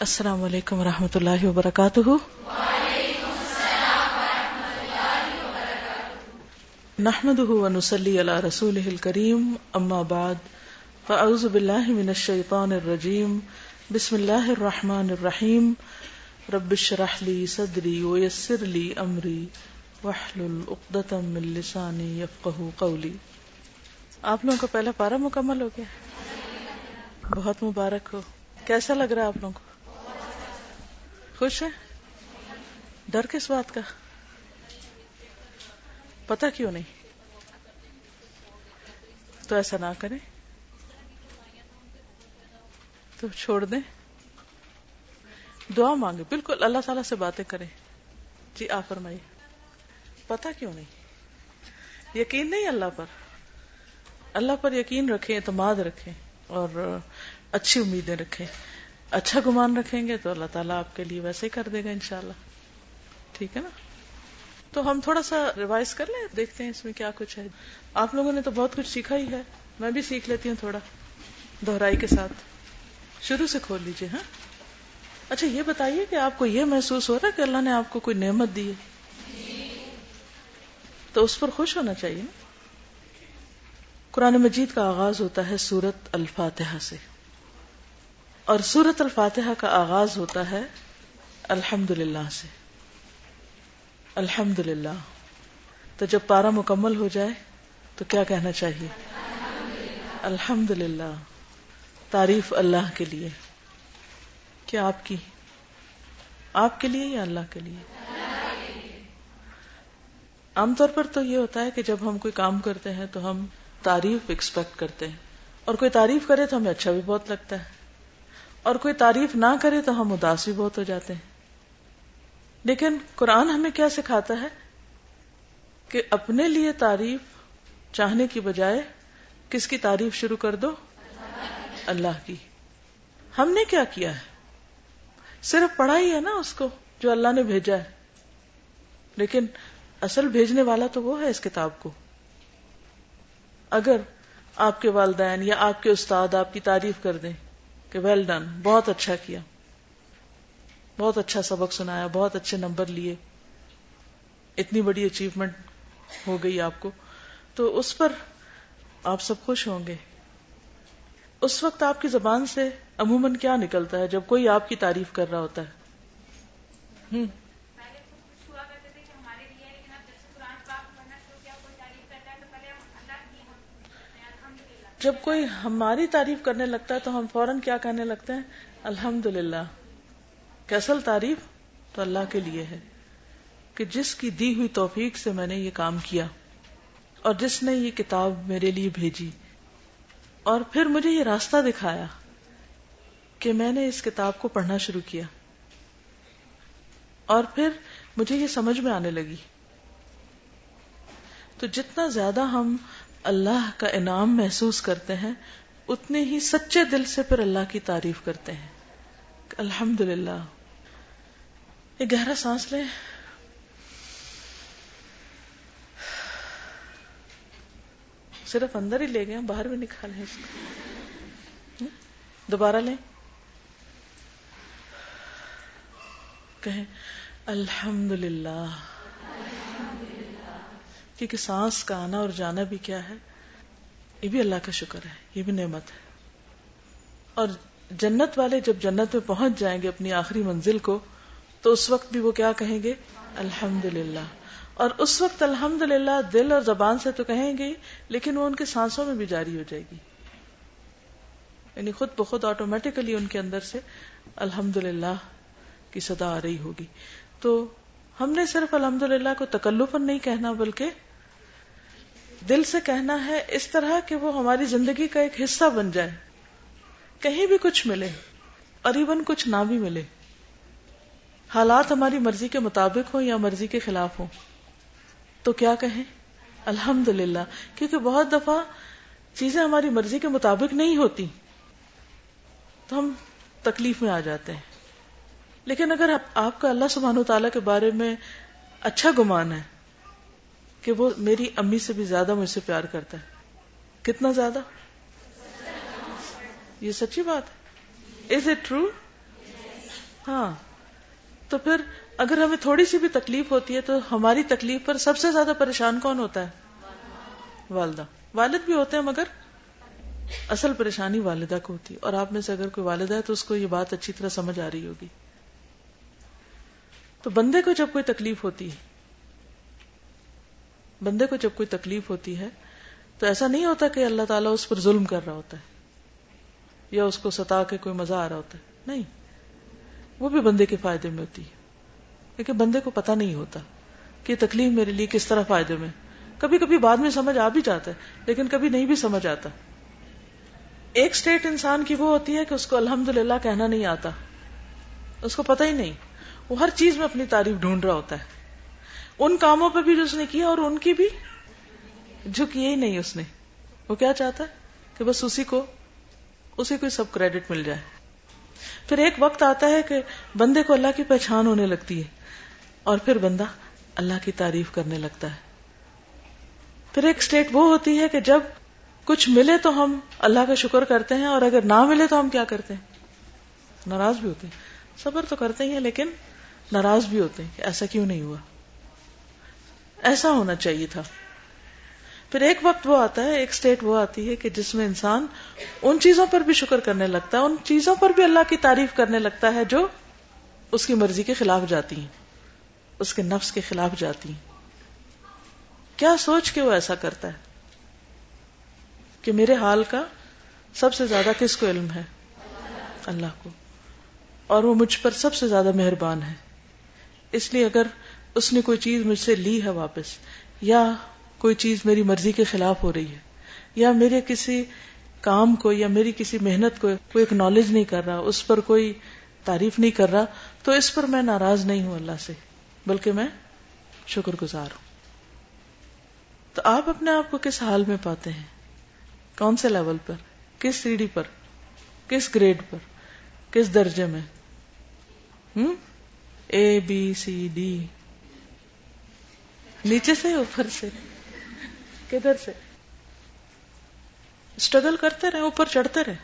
السلام علیکم و رحمۃ اللہ وبرکاتہ۔ نحمد ونسلی علی رسول کریم اما بعد، فاعوذ باللہ من الشیطان الرجیم، بسم اللہ الرحمن الرحیم۔ رب اشرح لی صدری ویسر لی امری، واحلل عقدۃ من لسانی یفقهوا قولی۔ آپ لوگوں کا پہلا پارا مکمل ہو گیا۔ بہت مبارک ہو۔ کیسا لگ رہا ہے آپ لوگوں کو؟ خوش ہے ڈر کس بات کا؟ پتا کیوں نہیں؟ تو ایسا نہ کریں۔ تو چھوڑ دیں۔ دعا مانگے بالکل اللہ تعالی سے باتیں کریں۔ جی آپ فرمائیے۔ پتا کیوں نہیں؟ یقین نہیں اللہ پر۔ اللہ پر یقین رکھیں، اعتماد رکھیں اور اچھی امیدیں رکھیں۔ اچھا گمان رکھیں گے تو اللہ تعالیٰ آپ کے لیے ویسے ہی کر دے گا انشاءاللہ۔ ٹھیک ہے نا؟ تو ہم تھوڑا سا ریوائز کر لیں، دیکھتے ہیں اس میں کیا کچھ ہے۔ آپ لوگوں نے تو بہت کچھ سیکھا ہی ہے۔ میں بھی سیکھ لیتی ہوں تھوڑا، دہرائی کے ساتھ۔ شروع سے کھول لیجیے ہاں؟ اچھا یہ بتائیے کہ آپ کو یہ محسوس ہو رہا ہے کہ اللہ نے آپ کو کوئی نعمت دی ہے؟ تو اس پر خوش ہونا چاہیے نا؟ قرآن مجید کا آغاز ہوتا ہے سورت الفاتحہ سے۔ اور سورت الفاتحہ کا آغاز ہوتا ہے الحمد للہ سے۔ الحمد للہ تو جب پارا مکمل ہو جائے تو کیا کہنا چاہیے؟ الحمد للہ تعریف اللہ کے لیے۔ کیا آپ کی؟ آپ کے لیے یا اللہ کے لیے؟ عام طور پر تو یہ ہوتا ہے کہ جب ہم کوئی کام کرتے ہیں تو ہم تعریف ایکسپیکٹ کرتے ہیں۔ اور کوئی تعریف کرے تو ہمیں اچھا بھی بہت لگتا ہے۔ اور کوئی تعریف نہ کرے تو ہم اداس بھی بہت ہو جاتے ہیں۔ لیکن قرآن ہمیں کیا سکھاتا ہے؟ کہ اپنے لیے تعریف چاہنے کی بجائے کس کی تعریف شروع کر دو؟ اللہ کی۔ ہم نے کیا کیا ہے؟ صرف پڑھا ہی ہے نا اس کو جو اللہ نے بھیجا ہے۔ لیکن اصل بھیجنے والا تو وہ ہے اس کتاب کو۔ اگر آپ کے والدین یا آپ کے استاد آپ کی تعریف کر دیں کہ ویل ڈن بہت اچھا کیا۔ بہت اچھا سبق سنایا، بہت اچھے نمبر لیے۔ اتنی بڑی اچیومنٹ ہو گئی آپ کو۔ تو اس پر آپ سب خوش ہوں گے۔ اس وقت آپ کی زبان سے عموماً کیا نکلتا ہے جب کوئی آپ کی تعریف کر رہا ہوتا ہے؟ جب کوئی ہماری تعریف کرنے لگتا ہے تو ہم فوراً کیا کہنے لگتے ہیں؟ الحمد للہ کیسل تعریف تو اللہ کے لیے ہے کہ جس کی دی ہوئی توفیق سے میں نے یہ کام کیا اور جس نے یہ کتاب میرے لیے بھیجی اور پھر مجھے یہ راستہ دکھایا کہ میں نے اس کتاب کو پڑھنا شروع کیا اور پھر مجھے یہ سمجھ میں آنے لگی۔ تو جتنا زیادہ ہم اللہ کا انعام محسوس کرتے ہیں، اتنے ہی سچے دل سے پھر اللہ کی تعریف کرتے ہیں۔ الحمد للہ یہ گہرا سانس لے صرف اندر ہی لے گئے، باہر بھی نکالیں اس کو دوبارہ لیں۔ کہیں الحمد للہ کیونکہ سانس کا آنا اور جانا بھی کیا ہے؟ یہ بھی اللہ کا شکر ہے، یہ بھی نعمت ہے۔ اور جنت والے جب جنت میں پہنچ جائیں گے اپنی آخری منزل کو، تو اس وقت بھی وہ کیا کہیں گے؟ الحمد للہ اور اس وقت الحمد للہ دل اور زبان سے تو کہیں گے، لیکن وہ ان کے سانسوں میں بھی جاری ہو جائے گی۔ یعنی خود بخود آٹومیٹکلی ان کے اندر سے الحمد للہ کی صدا آ رہی ہوگی۔ تو ہم نے صرف الحمد للہ کو تکلفن نہیں کہنا، بلکہ دل سے کہنا ہے، اس طرح کہ وہ ہماری زندگی کا ایک حصہ بن جائے۔ کہیں بھی کچھ ملے، اور ایون کچھ نہ بھی ملے۔ حالات ہماری مرضی کے مطابق ہوں یا مرضی کے خلاف ہوں۔ تو کیا کہیں؟ الحمد للہ کیونکہ بہت دفعہ چیزیں ہماری مرضی کے مطابق نہیں ہوتی، تو ہم تکلیف میں آ جاتے ہیں۔ لیکن اگر آپ کا اللہ سبحانہ و تعالیٰ کے بارے میں اچھا گمان ہے کہ وہ میری امی سے بھی زیادہ مجھ سے پیار کرتا ہے۔ کتنا زیادہ؟ یہ سچی بات ہے۔ از اٹ ٹرو ہاں۔ تو پھر اگر ہمیں تھوڑی سی بھی تکلیف ہوتی ہے تو ہماری تکلیف پر سب سے زیادہ پریشان کون ہوتا ہے؟ والدہ۔ والد بھی ہوتے ہیں مگر اصل پریشانی والدہ کو ہوتی ہے۔ اور آپ میں سے اگر کوئی والدہ ہے تو اس کو یہ بات اچھی طرح سمجھ آ رہی ہوگی۔ تو بندے کو جب کوئی تکلیف ہوتی ہے بندے کو جب کوئی تکلیف ہوتی ہے تو ایسا نہیں ہوتا کہ اللہ تعالیٰ اس پر ظلم کر رہا ہوتا ہے یا اس کو ستا کے کوئی مزہ آ رہا ہوتا ہے۔ نہیں۔ وہ بھی بندے کے فائدے میں ہوتی ہے۔ لیکن بندے کو پتا نہیں ہوتا کہ تکلیف میرے لیے کس طرح فائدے میں۔ کبھی کبھی بعد میں سمجھ آ بھی جاتا ہے، لیکن کبھی نہیں بھی سمجھ آتا۔ ایک سٹیٹ انسان کی وہ ہوتی ہے کہ اس کو الحمد للہ کہنا نہیں آتا۔ اس کو پتا ہی نہیں۔ وہ ہر چیز میں اپنی تعریف ڈھونڈ رہا ہوتا ہے۔ ان کاموں پہ بھی جو اس نے کیا اور ان کی بھی جھکی ہی نہیں اس نے۔ وہ کیا چاہتا ہے؟ کہ بس اسی کو اسی کو سب کریڈٹ مل جائے۔ پھر ایک وقت آتا ہے کہ بندے کو اللہ کی پہچان ہونے لگتی ہے اور پھر بندہ اللہ کی تعریف کرنے لگتا ہے۔ پھر ایک اسٹیٹ وہ ہوتی ہے کہ جب کچھ ملے تو ہم اللہ کا شکر کرتے ہیں اور اگر نہ ملے تو ہم کیا کرتے ہیں؟ ناراض بھی ہوتے ہیں۔ صبر تو کرتے ہی ہیں لیکن ناراض بھی ہوتے ہیں کہ ایسا کیوں نہیں ہوا؟ ایسا ہونا چاہیے تھا۔ پھر ایک وقت وہ آتا ہے، ایک اسٹیٹ وہ آتی ہے کہ جس میں انسان ان چیزوں پر بھی شکر کرنے لگتا ہے، ان چیزوں پر بھی اللہ کی تعریف کرنے لگتا ہے جو اس کی مرضی کے خلاف جاتی ہیں، اس کے نفس کے خلاف جاتی ہیں۔ کیا سوچ کے وہ ایسا کرتا ہے کہ میرے حال کا سب سے زیادہ کس کو علم ہے؟ اللہ کو۔ اور وہ مجھ پر سب سے زیادہ مہربان ہے۔ اس لیے اگر اس نے کوئی چیز مجھ سے لی ہے واپس، یا کوئی چیز میری مرضی کے خلاف ہو رہی ہے، یا میرے کسی کام کو یا میری کسی محنت کو کوئی اکنالج نہیں کر رہا، اس پر کوئی تعریف نہیں کر رہا، تو اس پر میں ناراض نہیں ہوں اللہ سے، بلکہ میں شکر گزار ہوں۔ تو آپ اپنے آپ کو کس حال میں پاتے ہیں؟ کون سے لیول پر؟ کس سیڑھی پر؟ کس گریڈ پر؟ کس درجے میں؟ ہوں اے بی سی ڈی نیچے سے اوپر سے؟ کدھر سے؟ اسٹرگل کرتے رہے، اوپر چڑھتے رہے۔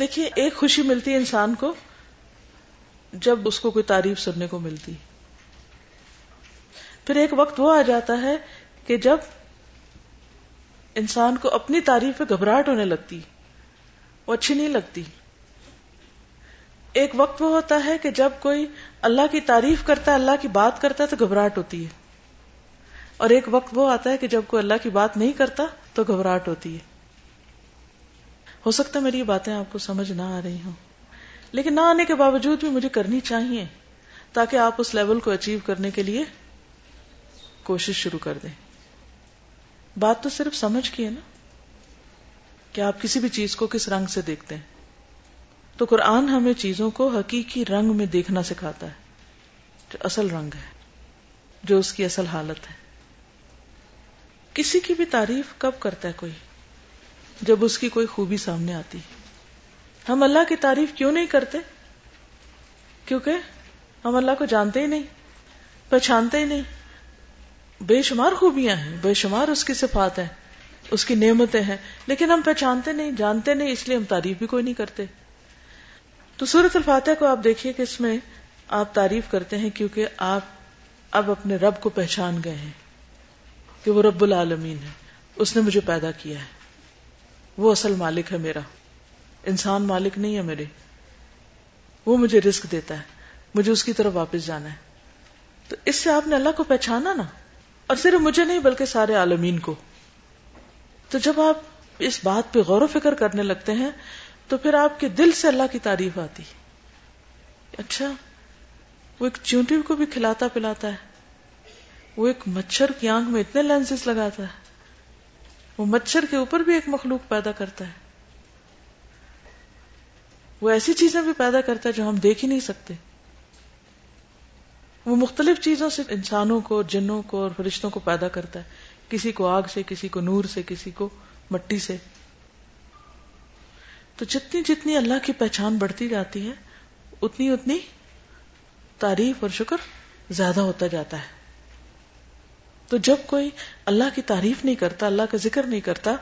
دیکھیے، ایک خوشی ملتی ہے انسان کو جب اس کو کوئی تعریف سننے کو ملتی۔ پھر ایک وقت وہ آ جاتا ہے کہ جب انسان کو اپنی تعریف پہ گھبراہٹ ہونے لگتی، وہ اچھی نہیں لگتی۔ ایک وقت وہ ہوتا ہے کہ جب کوئی اللہ کی تعریف کرتا ہے، اللہ کی بات کرتا ہے تو گھبراہٹ ہوتی ہے۔ اور ایک وقت وہ آتا ہے کہ جب کوئی اللہ کی بات نہیں کرتا تو گھبراہٹ ہوتی ہے۔ ہو سکتا ہے میری یہ باتیں آپ کو سمجھ نہ آ رہی ہوں۔ لیکن نہ آنے کے باوجود بھی مجھے کرنی چاہیے تاکہ آپ اس لیول کو اچیو کرنے کے لیے کوشش شروع کر دیں۔ بات تو صرف سمجھ کی ہے نا کہ آپ کسی بھی چیز کو کس رنگ سے دیکھتے ہیں۔ تو قرآن ہمیں چیزوں کو حقیقی رنگ میں دیکھنا سکھاتا ہے، جو اصل رنگ ہے، جو اس کی اصل حالت ہے۔ کسی کی بھی تعریف کب کرتا ہے کوئی؟ جب اس کی کوئی خوبی سامنے آتی ہم اللہ کی تعریف کیوں نہیں کرتے؟ کیونکہ ہم اللہ کو جانتے ہی نہیں، پہچانتے ہی نہیں۔ بے شمار خوبیاں ہیں، بے شمار اس کی صفات ہیں، اس کی نعمتیں ہیں، لیکن ہم پہچانتے نہیں، جانتے نہیں، اس لیے ہم تعریف بھی کوئی نہیں کرتے۔ تو سورت الفاتح کو آپ دیکھیے کہ اس میں آپ تعریف کرتے ہیں کیونکہ آپ اب اپنے رب کو پہچان گئے ہیں۔ کہ وہ رب العالمین ہے۔ اس نے مجھے پیدا کیا ہے۔ وہ اصل مالک ہے میرا۔ انسان مالک نہیں ہے میرے۔ وہ مجھے رسک دیتا ہے۔ مجھے اس کی طرف واپس جانا ہے۔ تو اس سے آپ نے اللہ کو پہچانا نا۔ اور صرف مجھے نہیں بلکہ سارے عالمین کو۔ تو جب آپ اس بات پہ غور و فکر کرنے لگتے ہیں، تو پھر آپ کے دل سے اللہ کی تعریف آتی۔ اچھا وہ ایک چونٹی کو بھی کھلاتا پلاتا ہے۔ وہ ایک مچھر کی آنکھ میں اتنے لینس لگاتا ہے۔ وہ مچھر کے اوپر بھی ایک مخلوق پیدا کرتا ہے۔ وہ ایسی چیزیں بھی پیدا کرتا ہے جو ہم دیکھ ہی نہیں سکتے۔ وہ مختلف چیزوں سے انسانوں کو، جنوں کو اور فرشتوں کو پیدا کرتا ہے۔ کسی کو آگ سے، کسی کو نور سے، کسی کو مٹی سے۔ تو جتنی جتنی اللہ کی پہچان بڑھتی جاتی ہے، اتنی اتنی تعریف اور شکر زیادہ ہوتا جاتا ہے۔ تو جب کوئی اللہ کی تعریف نہیں کرتا، اللہ کا ذکر نہیں کرتا،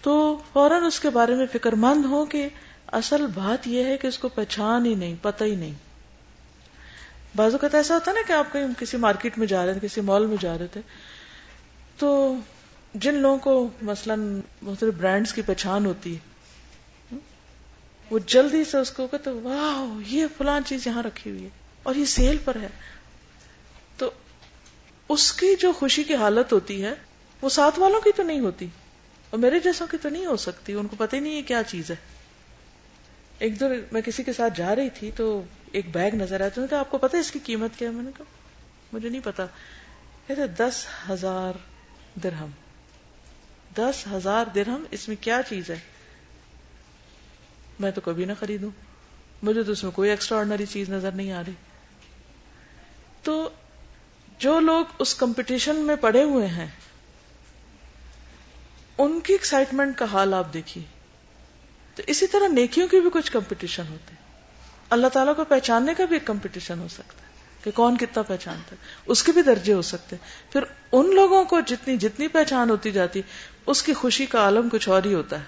تو فوراً اس کے بارے میں فکر مند ہو کہ اصل بات یہ ہے کہ اس کو پہچان ہی نہیں، پتہ ہی نہیں۔ بازو کا ایسا ہوتا نا کہ آپ کہیں کسی مارکیٹ میں جا رہے تھے، کسی مال میں جا رہے تھے، تو جن لوگوں کو مثلاً مختلف برانڈز کی پہچان ہوتی ہے، وہ جلدی سے اس کو کہتے واہ، یہ فلان چیز یہاں رکھی ہوئی ہے اور یہ سیل پر ہے۔ اس کی جو خوشی کی حالت ہوتی ہے، وہ ساتھ والوں کی تو نہیں ہوتی، اور میرے جیسوں کی تو نہیں ہو سکتی، ان کو پتہ ہی نہیں ہے کیا چیز ہے۔ ایک دو میں کسی کے ساتھ جا رہی تھی تو ایک بیگ نظر آیا تو آپ کو پتا اس کی قیمت کیا میں نے کہا، مجھے نہیں پتا کہتے، دس ہزار درہم۔ دس ہزار درہم، اس میں کیا چیز ہے؟ میں تو کبھی نہ خریدوں۔ مجھے تو اس میں کوئی ایکسٹرا آرڈنری چیز نظر نہیں آ رہی۔ تو جو لوگ اس کمپٹیشن میں پڑے ہوئے ہیں، ان کی ایکسائٹمنٹ کا حال آپ دیکھیے۔ تو اسی طرح نیکیوں کی بھی کچھ کمپٹیشن ہوتے اللہ تعالیٰ کو پہچاننے کا بھی ایک کمپٹیشن ہو سکتا ہے کہ کون کتنا پہچانتا ہے۔ اس کے بھی درجے ہو سکتے ہیں۔ پھر ان لوگوں کو جتنی جتنی پہچان ہوتی جاتی، اس کی خوشی کا عالم کچھ اور ہی ہوتا ہے۔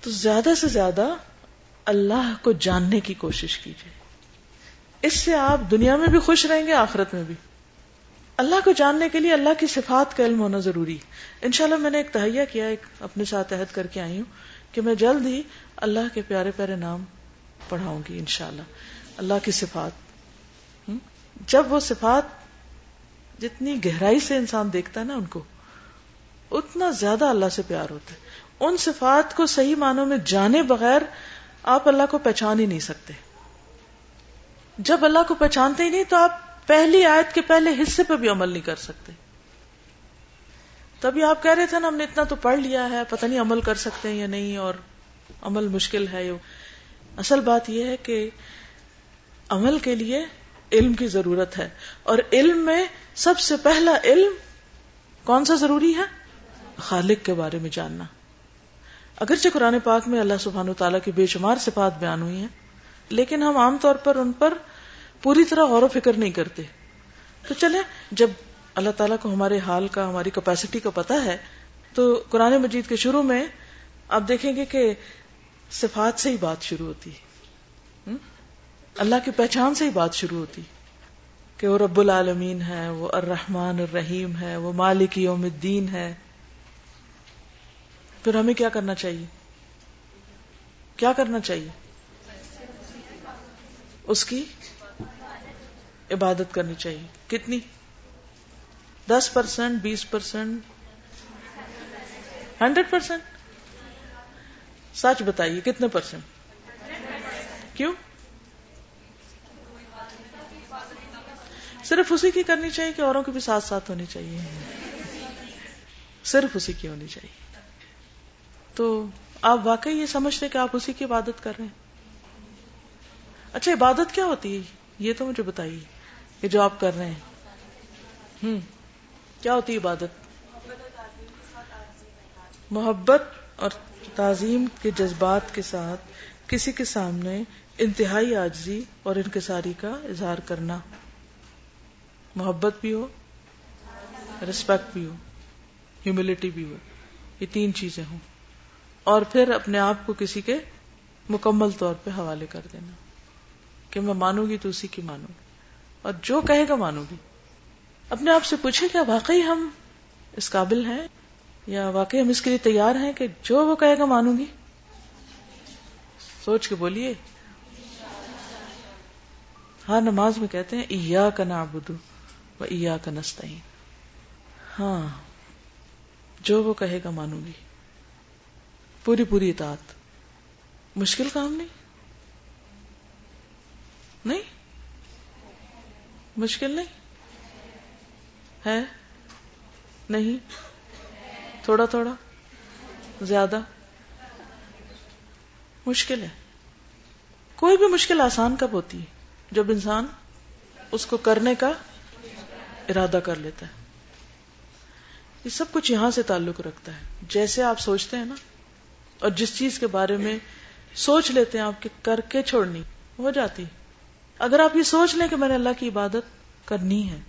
تو زیادہ سے زیادہ اللہ کو جاننے کی کوشش کیجیے۔ اس سے آپ دنیا میں بھی خوش رہیں گے، آخرت میں بھی۔ اللہ کو جاننے کے لیے اللہ کی صفات کا علم ہونا ضروری۔ انشاءاللہ میں نے ایک تہیا کیا، ایک اپنے ساتھ عہد کر کے آئی ہوں کہ میں جلد ہی اللہ کے پیارے پیارے نام پڑھاؤں گی، انشاءاللہ۔ اللہ کی صفات۔ جب وہ صفات جتنی گہرائی سے انسان دیکھتا ہے نا ان کو، اتنا زیادہ اللہ سے پیار ہوتا ہے۔ ان صفات کو صحیح معنوں میں جانے بغیر آپ اللہ کو پہچان ہی نہیں سکتے۔ جب اللہ کو پہچانتے ہی نہیں تو آپ پہلی آیت کے پہلے حصے پہ بھی عمل نہیں کر سکتے۔ تبھی آپ کہہ رہے تھے نا ہم نے اتنا تو پڑھ لیا ہے، پتہ نہیں عمل کر سکتے ہیں یا نہیں اور عمل مشکل ہے اصل بات یہ ہے کہ عمل کے لیے علم کی ضرورت ہے۔ اور علم میں سب سے پہلا علم کون سا ضروری ہے؟ خالق کے بارے میں جاننا۔ اگرچہ قرآن پاک میں اللہ سبحان و تعالیٰ کی بے شمار صفات بیان ہوئی ہیں، لیکن ہم عام طور پر ان پر پوری طرح غور و فکر نہیں کرتے۔ تو چلے جب اللہ تعالیٰ کو ہمارے حال کا، ہماری کیپیسٹی کا پتا ہے، تو قرآن مجید کے شروع میں آپ دیکھیں گے کہ صفات سے ہی بات شروع ہوتی اللہ کی پہچان سے ہی بات شروع ہوتی کہ وہ رب العالمین ہے، وہ الرحمن الرحیم ہے، وہ مالک یوم الدین ہے۔ پھر ہمیں کیا کرنا چاہیے؟ کیا کرنا چاہیے؟ اس کی عبادت کرنی چاہیے۔ کتنی؟ دس پرسینٹ بیس پرسینٹ ہنڈریڈ پرسینٹ سچ بتائیے، کتنے پرسینٹ کیوں؟ صرف اسی کی کرنی چاہیے کہ اوروں کی بھی ساتھ ساتھ ہونی چاہیے۔ صرف اسی کی ہونی چاہیے۔ تو آپ واقعی یہ سمجھتے کہ آپ اسی کی عبادت کر رہے ہیں؟ اچھا عبادت کیا ہوتی ہے؟ یہ تو مجھے بتائیے۔ یہ جو آپ کر رہے ہیں۔ ہوں کیا ہوتی عبادت؟ محبت اور تعظیم کے جذبات کے ساتھ کسی کے سامنے انتہائی آجزی اور انکساری کا اظہار کرنا۔ محبت بھی ہو ریسپیکٹ بھی ہو ہیوملٹی بھی ہو۔ یہ تین چیزیں ہوں۔ اور پھر اپنے آپ کو کسی کے مکمل طور پہ حوالے کر دینا کہ میں مانوں گی تو اسی کی مانوں گی۔ اور جو کہے گا مانوں گی۔ اپنے آپ سے پوچھے کیا واقعی ہم اس قابل ہیں؟ یا واقعی ہم اس کے لیے تیار ہیں کہ جو وہ کہے گا مانوں گی؟ سوچ کے بولیے۔ ہاں نماز میں کہتے ہیں ایا کا نابدو و ایا کا نستعین ہاں جو وہ کہے گا مانوں گی۔ پوری پوری اطاعت۔ مشکل کام نہیں؟ نہیں؟ مشکل نہیں؟ ہے؟ نہیں؟ تھوڑا تھوڑا؟ زیادہ؟ مشکل ہے۔ کوئی بھی مشکل آسان کب ہوتی ہے؟ جب انسان اس کو کرنے کا ارادہ کر لیتا ہے۔ یہ سب کچھ یہاں سے تعلق رکھتا ہے۔ جیسے آپ سوچتے ہیں نا، اور جس چیز کے بارے میں سوچ لیتے ہیں آپ کے کر کے چھوڑنی، ہو جاتی۔ اگر آپ یہ سوچ لیں کہ میں نے اللہ کی عبادت کرنی ہے،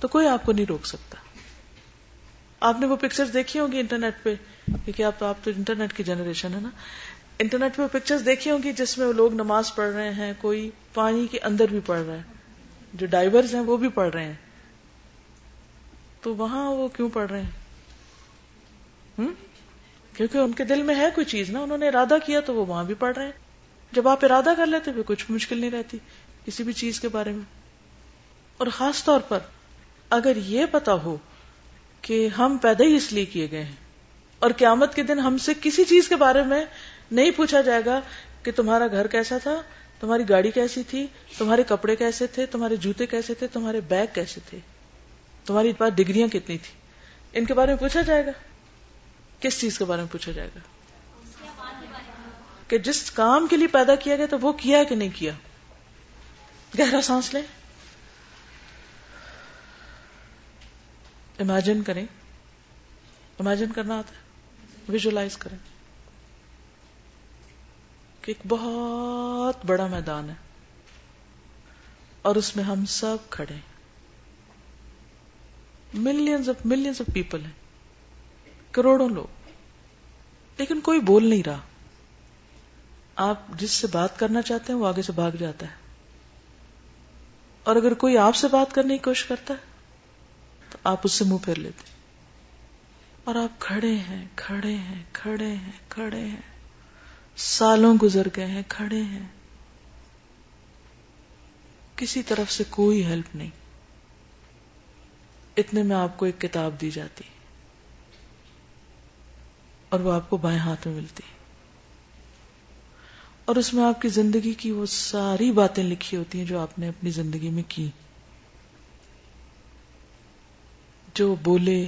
تو کوئی آپ کو نہیں روک سکتا۔ آپ نے وہ پکچر دیکھی ہوگی انٹرنیٹ پہ، کیونکہ آپ آپ تو انٹرنیٹ کی جنریشن ہے نا۔ انٹرنیٹ پہ پکچرز دیکھی ہوں گی جس میں لوگ نماز پڑھ رہے ہیں، کوئی پانی کے اندر بھی پڑھ رہا ہے۔ جو ڈائیورز ہیں وہ بھی پڑھ رہے ہیں۔ تو وہاں وہ کیوں پڑھ رہے ہیں؟ کیونکہ ان کے دل میں ہے کوئی چیز نا، انہوں نے ارادہ کیا تو وہ وہاں بھی پڑھ رہے ہیں۔ جب آپ ارادہ کر لیتے پھر کچھ مشکل نہیں رہتی۔ کسی بھی چیز کے بارے میں۔ اور خاص طور پر اگر یہ پتا ہو کہ ہم پیدا ہی اس لیے کیے گئے ہیں اور قیامت کے دن ہم سے کسی چیز کے بارے میں نہیں پوچھا جائے گا کہ تمہارا گھر کیسا تھا، تمہاری گاڑی کیسی تھی، تمہارے کپڑے کیسے تھے، تمہارے جوتے کیسے تھے، تمہارے بیگ کیسے تھے، تمہاری پاس ڈگریاں کتنی تھی ان کے بارے میں پوچھا جائے گا۔ کس چیز کے بارے میں پوچھا جائے گا؟ کہ جس کام کے لیے پیدا کیا گیا تو وہ کیا کہ نہیں کیا؟ گہرا سانس لیں۔ امیجن کریں۔ امیجن کرنا آتا ہے۔ ویژلائز کریں۔ کہ ایک بہت بڑا میدان ہے۔ اور اس میں ہم سب کھڑے millions of millions of people ہیں۔ کروڑوں لوگ۔ لیکن کوئی بول نہیں رہا۔ آپ جس سے بات کرنا چاہتے ہیں وہ آگے سے بھاگ جاتا ہے۔ اور اگر کوئی آپ سے بات کرنے کی کوشش کرتا ہے، تو آپ اس سے منہ پھیر لیتے اور آپ کھڑے ہیں کھڑے ہیں کھڑے ہیں کھڑے ہیں۔ سالوں گزر گئے ہیں، کھڑے ہیں۔ کسی طرف سے کوئی ہیلپ نہیں۔ اتنے میں آپ کو ایک کتاب دی جاتی۔ اور وہ آپ کو بائیں ہاتھ میں ملتی۔ اور اس میں آپ کی زندگی کی وہ ساری باتیں لکھی ہوتی ہیں جو آپ نے اپنی زندگی میں کی۔ جو بولے،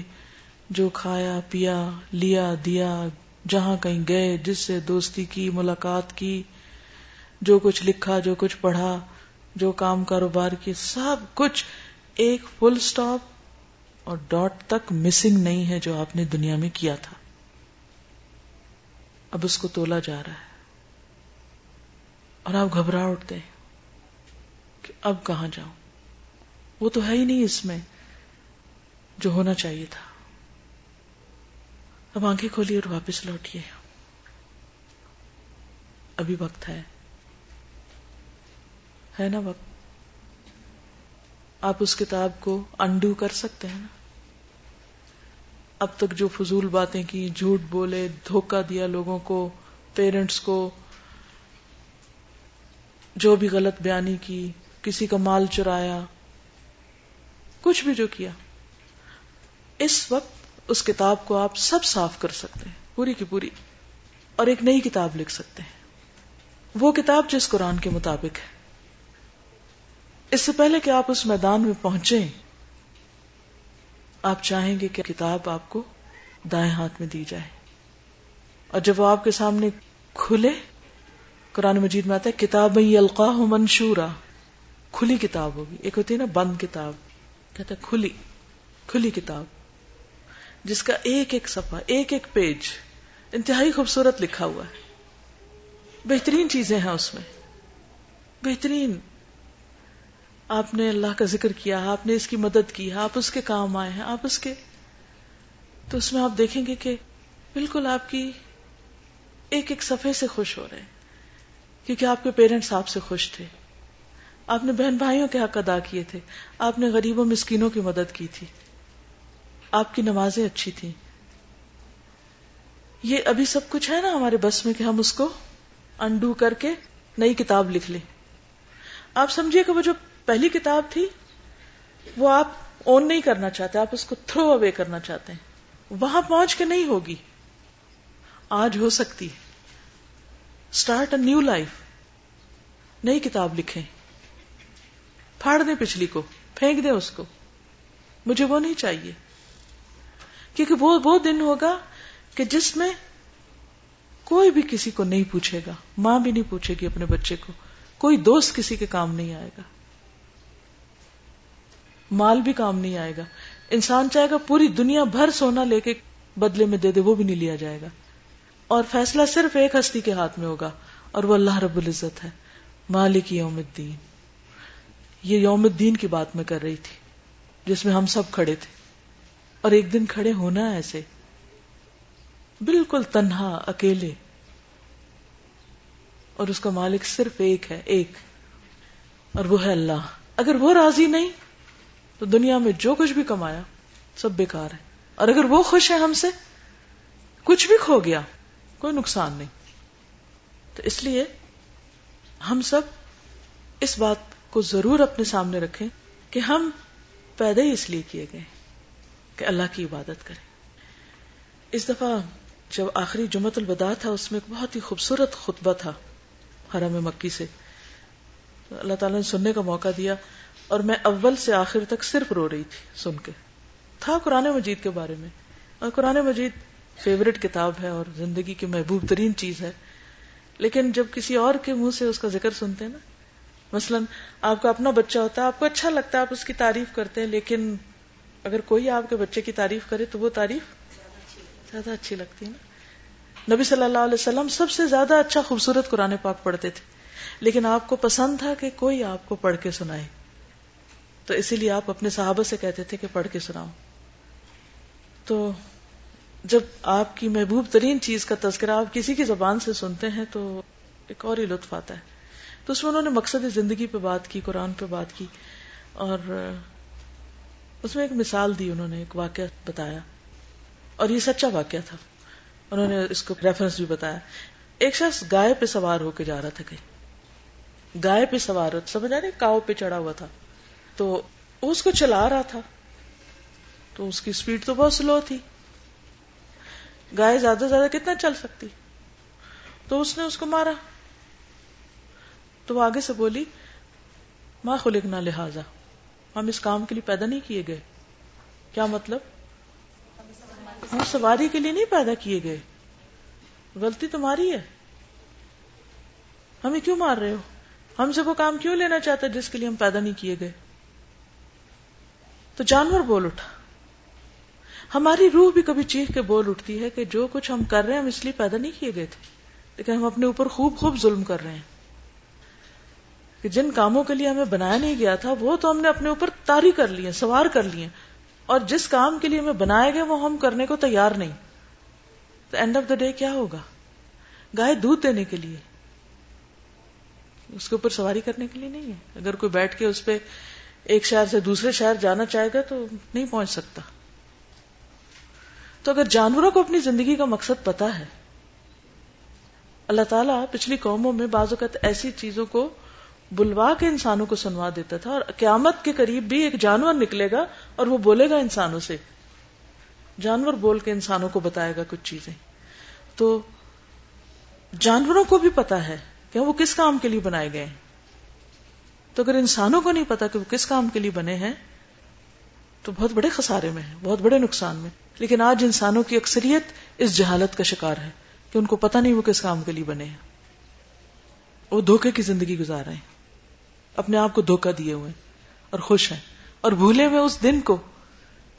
جو کھایا، پیا، لیا، دیا، جہاں کہیں گئے، جس سے دوستی کی، ملاقات کی، جو کچھ لکھا، جو کچھ پڑھا، جو کام کاروبار کی سب کچھ ایک فل سٹاپ اور ڈاٹ تک مسنگ نہیں ہے جو آپ نے دنیا میں کیا تھا۔ اب اس کو تولا جا رہا ہے۔ اور آپ گھبرا اٹھتے کہ اب کہاں جاؤں؟ وہ تو ہے ہی نہیں اس میں جو ہونا چاہیے تھا۔ اب آنکھیں کھولی اور واپس لوٹیے۔ ابھی وقت ہے۔ ہے نا وقت؟ آپ اس کتاب کو انڈو کر سکتے ہیں نا؟ اب تک جو فضول باتیں کی، جھوٹ بولے، دھوکہ دیا لوگوں کو پیرنٹس کو جو بھی غلط بیانی کی، کسی کا مال چرایا، کچھ بھی جو کیا۔ اس وقت اس کتاب کو آپ سب صاف کر سکتے ہیں، پوری کی پوری، اور ایک نئی کتاب لکھ سکتے ہیں۔ وہ کتاب جس قرآن کے مطابق ہے۔ اس سے پہلے کہ آپ اس میدان میں پہنچے آپ چاہیں گے کہ کتاب آپ کو دائیں ہاتھ میں دی جائے۔ اور جب وہ آپ کے سامنے کھلے قرآن مجید میں آتا ہے کتاب القاہ منشورا۔ کھلی کتاب ہوگی۔ ایک ہوتی ہے نا، بند کتاب۔ کہتا ہے، کھلی کھلی کتاب۔ جس کا ایک ایک صفحہ، ایک ایک پیج، انتہائی خوبصورت لکھا ہوا ہے۔ بہترین چیزیں ہیں اس میں۔ بہترین۔ آپ نے اللہ کا ذکر کیا، آپ نے اس کی مدد کی، آپ اس کے کام آئے ہیں، آپ اس کے۔ تو اس میں آپ دیکھیں گے کہ بالکل آپ کی ایک ایک صفحے سے خوش ہو رہے ہیں۔ کیونکہ آپ کے پیرنٹس آپ سے خوش تھے۔ آپ نے بہن بھائیوں کے حق ادا کیے تھے۔ آپ نے غریبوں مسکینوں کی مدد کی تھی۔ آپ کی نمازیں اچھی تھیں۔ یہ ابھی سب کچھ ہے نا ہمارے بس میں کہ ہم اس کو انڈو کر کے نئی کتاب لکھ لیں۔ آپ سمجھیے کہ وہ جو پہلی کتاب تھی، وہ آپ اون نہیں کرنا چاہتے، آپ اس کو تھرو اوے کرنا چاہتے ہیں۔ وہاں پہنچ کے نہیں ہوگی۔ آج ہو سکتی اسٹارٹ اے نیو لائف نئی کتاب لکھیں۔ پھاڑ دیں پچھلی کو، پھینک دیں اس کو۔ مجھے وہ نہیں چاہیے۔ کیونکہ وہ وہ دن ہوگا کہ جس میں کوئی بھی کسی کو نہیں پوچھے گا۔ ماں بھی نہیں پوچھے گی اپنے بچے کو۔ کوئی دوست کسی کے کام نہیں آئے گا۔ مال بھی کام نہیں آئے گا۔ انسان چاہے گا پوری دنیا بھر سونا لے کے بدلے میں دے دے، وہ بھی نہیں لیا جائے گا۔ اور فیصلہ صرف ایک ہستی کے ہاتھ میں ہوگا اور وہ اللہ رب العزت ہے، مالک یوم الدین۔ یہ یوم الدین کی بات میں کر رہی تھی، جس میں ہم سب کھڑے تھے۔ اور ایک دن کھڑے ہونا ایسے۔ بالکل تنہا، اکیلے۔ اور اس کا مالک صرف ایک ہے، ایک۔ اور وہ ہے اللہ۔ اگر وہ راضی نہیں، تو دنیا میں جو کچھ بھی کمایا، سب بیکار ہے۔ اور اگر وہ خوش ہے ہم سے، کچھ بھی کھو گیا کوئی نقصان نہیں۔ تو اس لیے ہم سب اس بات کو ضرور اپنے سامنے رکھیں کہ ہم پیدا ہی اس لیے کیے گئے کہ اللہ کی عبادت کریں۔ اس دفعہ جب آخری جمعت الوداع تھا، اس میں ایک بہت ہی خوبصورت خطبہ تھا حرم مکی سے۔ اللہ تعالیٰ نے سننے کا موقع دیا اور میں اول سے آخر تک صرف رو رہی تھی سن کے۔ تھا قرآن مجید کے بارے میں اور قرآن مجید فیوریٹ کتاب ہے اور زندگی کی محبوب ترین چیز ہے۔ لیکن جب کسی اور کے منہ سے اس کا ذکر سنتے ہیں نا، مثلا آپ کا اپنا بچہ ہوتا ہے، آپ کو اچھا لگتا ہے، آپ اس کی تعریف کرتے ہیں، لیکن اگر کوئی آپ کے بچے کی تعریف کرے تو وہ تعریف زیادہ اچھی لگتی ہے نا۔ نبی صلی اللہ علیہ وسلم سب سے زیادہ اچھا خوبصورت قرآن پاک پڑھتے تھے۔ لیکن آپ کو پسند تھا کہ کوئی آپ کو پڑھ کے سنائے۔ تو اسی لیے آپ اپنے صحابہ سے کہتے تھے کہ پڑھ کے سناؤ۔ تو جب آپ کی محبوب ترین چیز کا تذکرہ آپ کسی کی زبان سے سنتے ہیں تو ایک اور ہی لطف آتا ہے۔ تو اس میں انہوں نے مقصد زندگی پہ بات کی، قرآن پہ بات کی اور اس میں ایک مثال دی، انہوں نے ایک واقعہ بتایا۔ اور یہ سچا واقعہ تھا۔ انہوں نے اس کو ریفرنس بھی بتایا۔ ایک شخص گائے پہ سوار ہو کے جا رہا تھا کہیں۔ گائے پہ سوار، سمجھ آ رہے کاؤ پہ چڑھا ہوا تھا۔ تو اس کو چلا رہا تھا۔ تو اس کی اسپیڈ تو بہت سلو تھی۔ گائے زیادہ سے زیادہ کتنا چل سکتی؟ تو اس نے اس کو مارا۔ تو وہ آگے سے بولی ماں خلقنا لہذا۔ ہم اس کام کے لیے پیدا نہیں کیے گئے۔ کیا مطلب؟ ہم سواری کے لیے نہیں پیدا کیے گئے۔ غلطی تمہاری ہے۔ ہمیں کیوں مار رہے ہو؟ ہم سے وہ کام کیوں لینا چاہتے جس کے لیے ہم پیدا نہیں کیے گئے؟ تو جانور بول اٹھا۔ ہماری روح بھی کبھی چیخ کے بول اٹھتی ہے کہ جو کچھ ہم کر رہے ہیں ہم اس لیے پیدا نہیں کیے گئے تھے، لیکن ہم اپنے اوپر خوب خوب ظلم کر رہے ہیں۔ کہ جن کاموں کے لیے ہمیں بنایا نہیں گیا تھا، وہ تو ہم نے اپنے اوپر تاری کر لیے، سوار کر لیے۔ اور جس کام کے لیے ہمیں بنایا گیا وہ ہم کرنے کو تیار نہیں۔ تو اینڈ آف دا ڈے کیا ہوگا؟ گائے دودھ دینے کے لیے۔ اس کے اوپر سواری کرنے کے لیے نہیں ہے۔ اگر کوئی بیٹھ کے اس پہ ایک شہر سے دوسرے شہر جانا چاہے گا تو نہیں پہنچ سکتا۔ تو اگر جانوروں کو اپنی زندگی کا مقصد پتا ہے، اللہ تعالیٰ پچھلی قوموں میں بعض اوقات ایسی چیزوں کو بلوا کے انسانوں کو سنوا دیتا تھا اور قیامت کے قریب بھی ایک جانور نکلے گا اور وہ بولے گا انسانوں سے۔ جانور بول کے انسانوں کو بتائے گا کچھ چیزیں۔ تو جانوروں کو بھی پتا ہے کہ وہ کس کام کے لیے بنائے گئے تو اگر انسانوں کو نہیں پتا کہ وہ کس کام کے لیے بنے ہیں تو بہت بڑے خسارے میں ہیں، بہت بڑے نقصان میں۔ لیکن آج انسانوں کی اکثریت اس جہالت کا شکار ہے کہ ان کو پتا نہیں وہ کس کام کے لیے بنے ہیں۔ وہ دھوکے کی زندگی گزار رہے ہیں۔ اپنے آپ کو دھوکا دیے ہوئے اور خوش ہیں۔ اور بھولے ہوئے اس دن کو،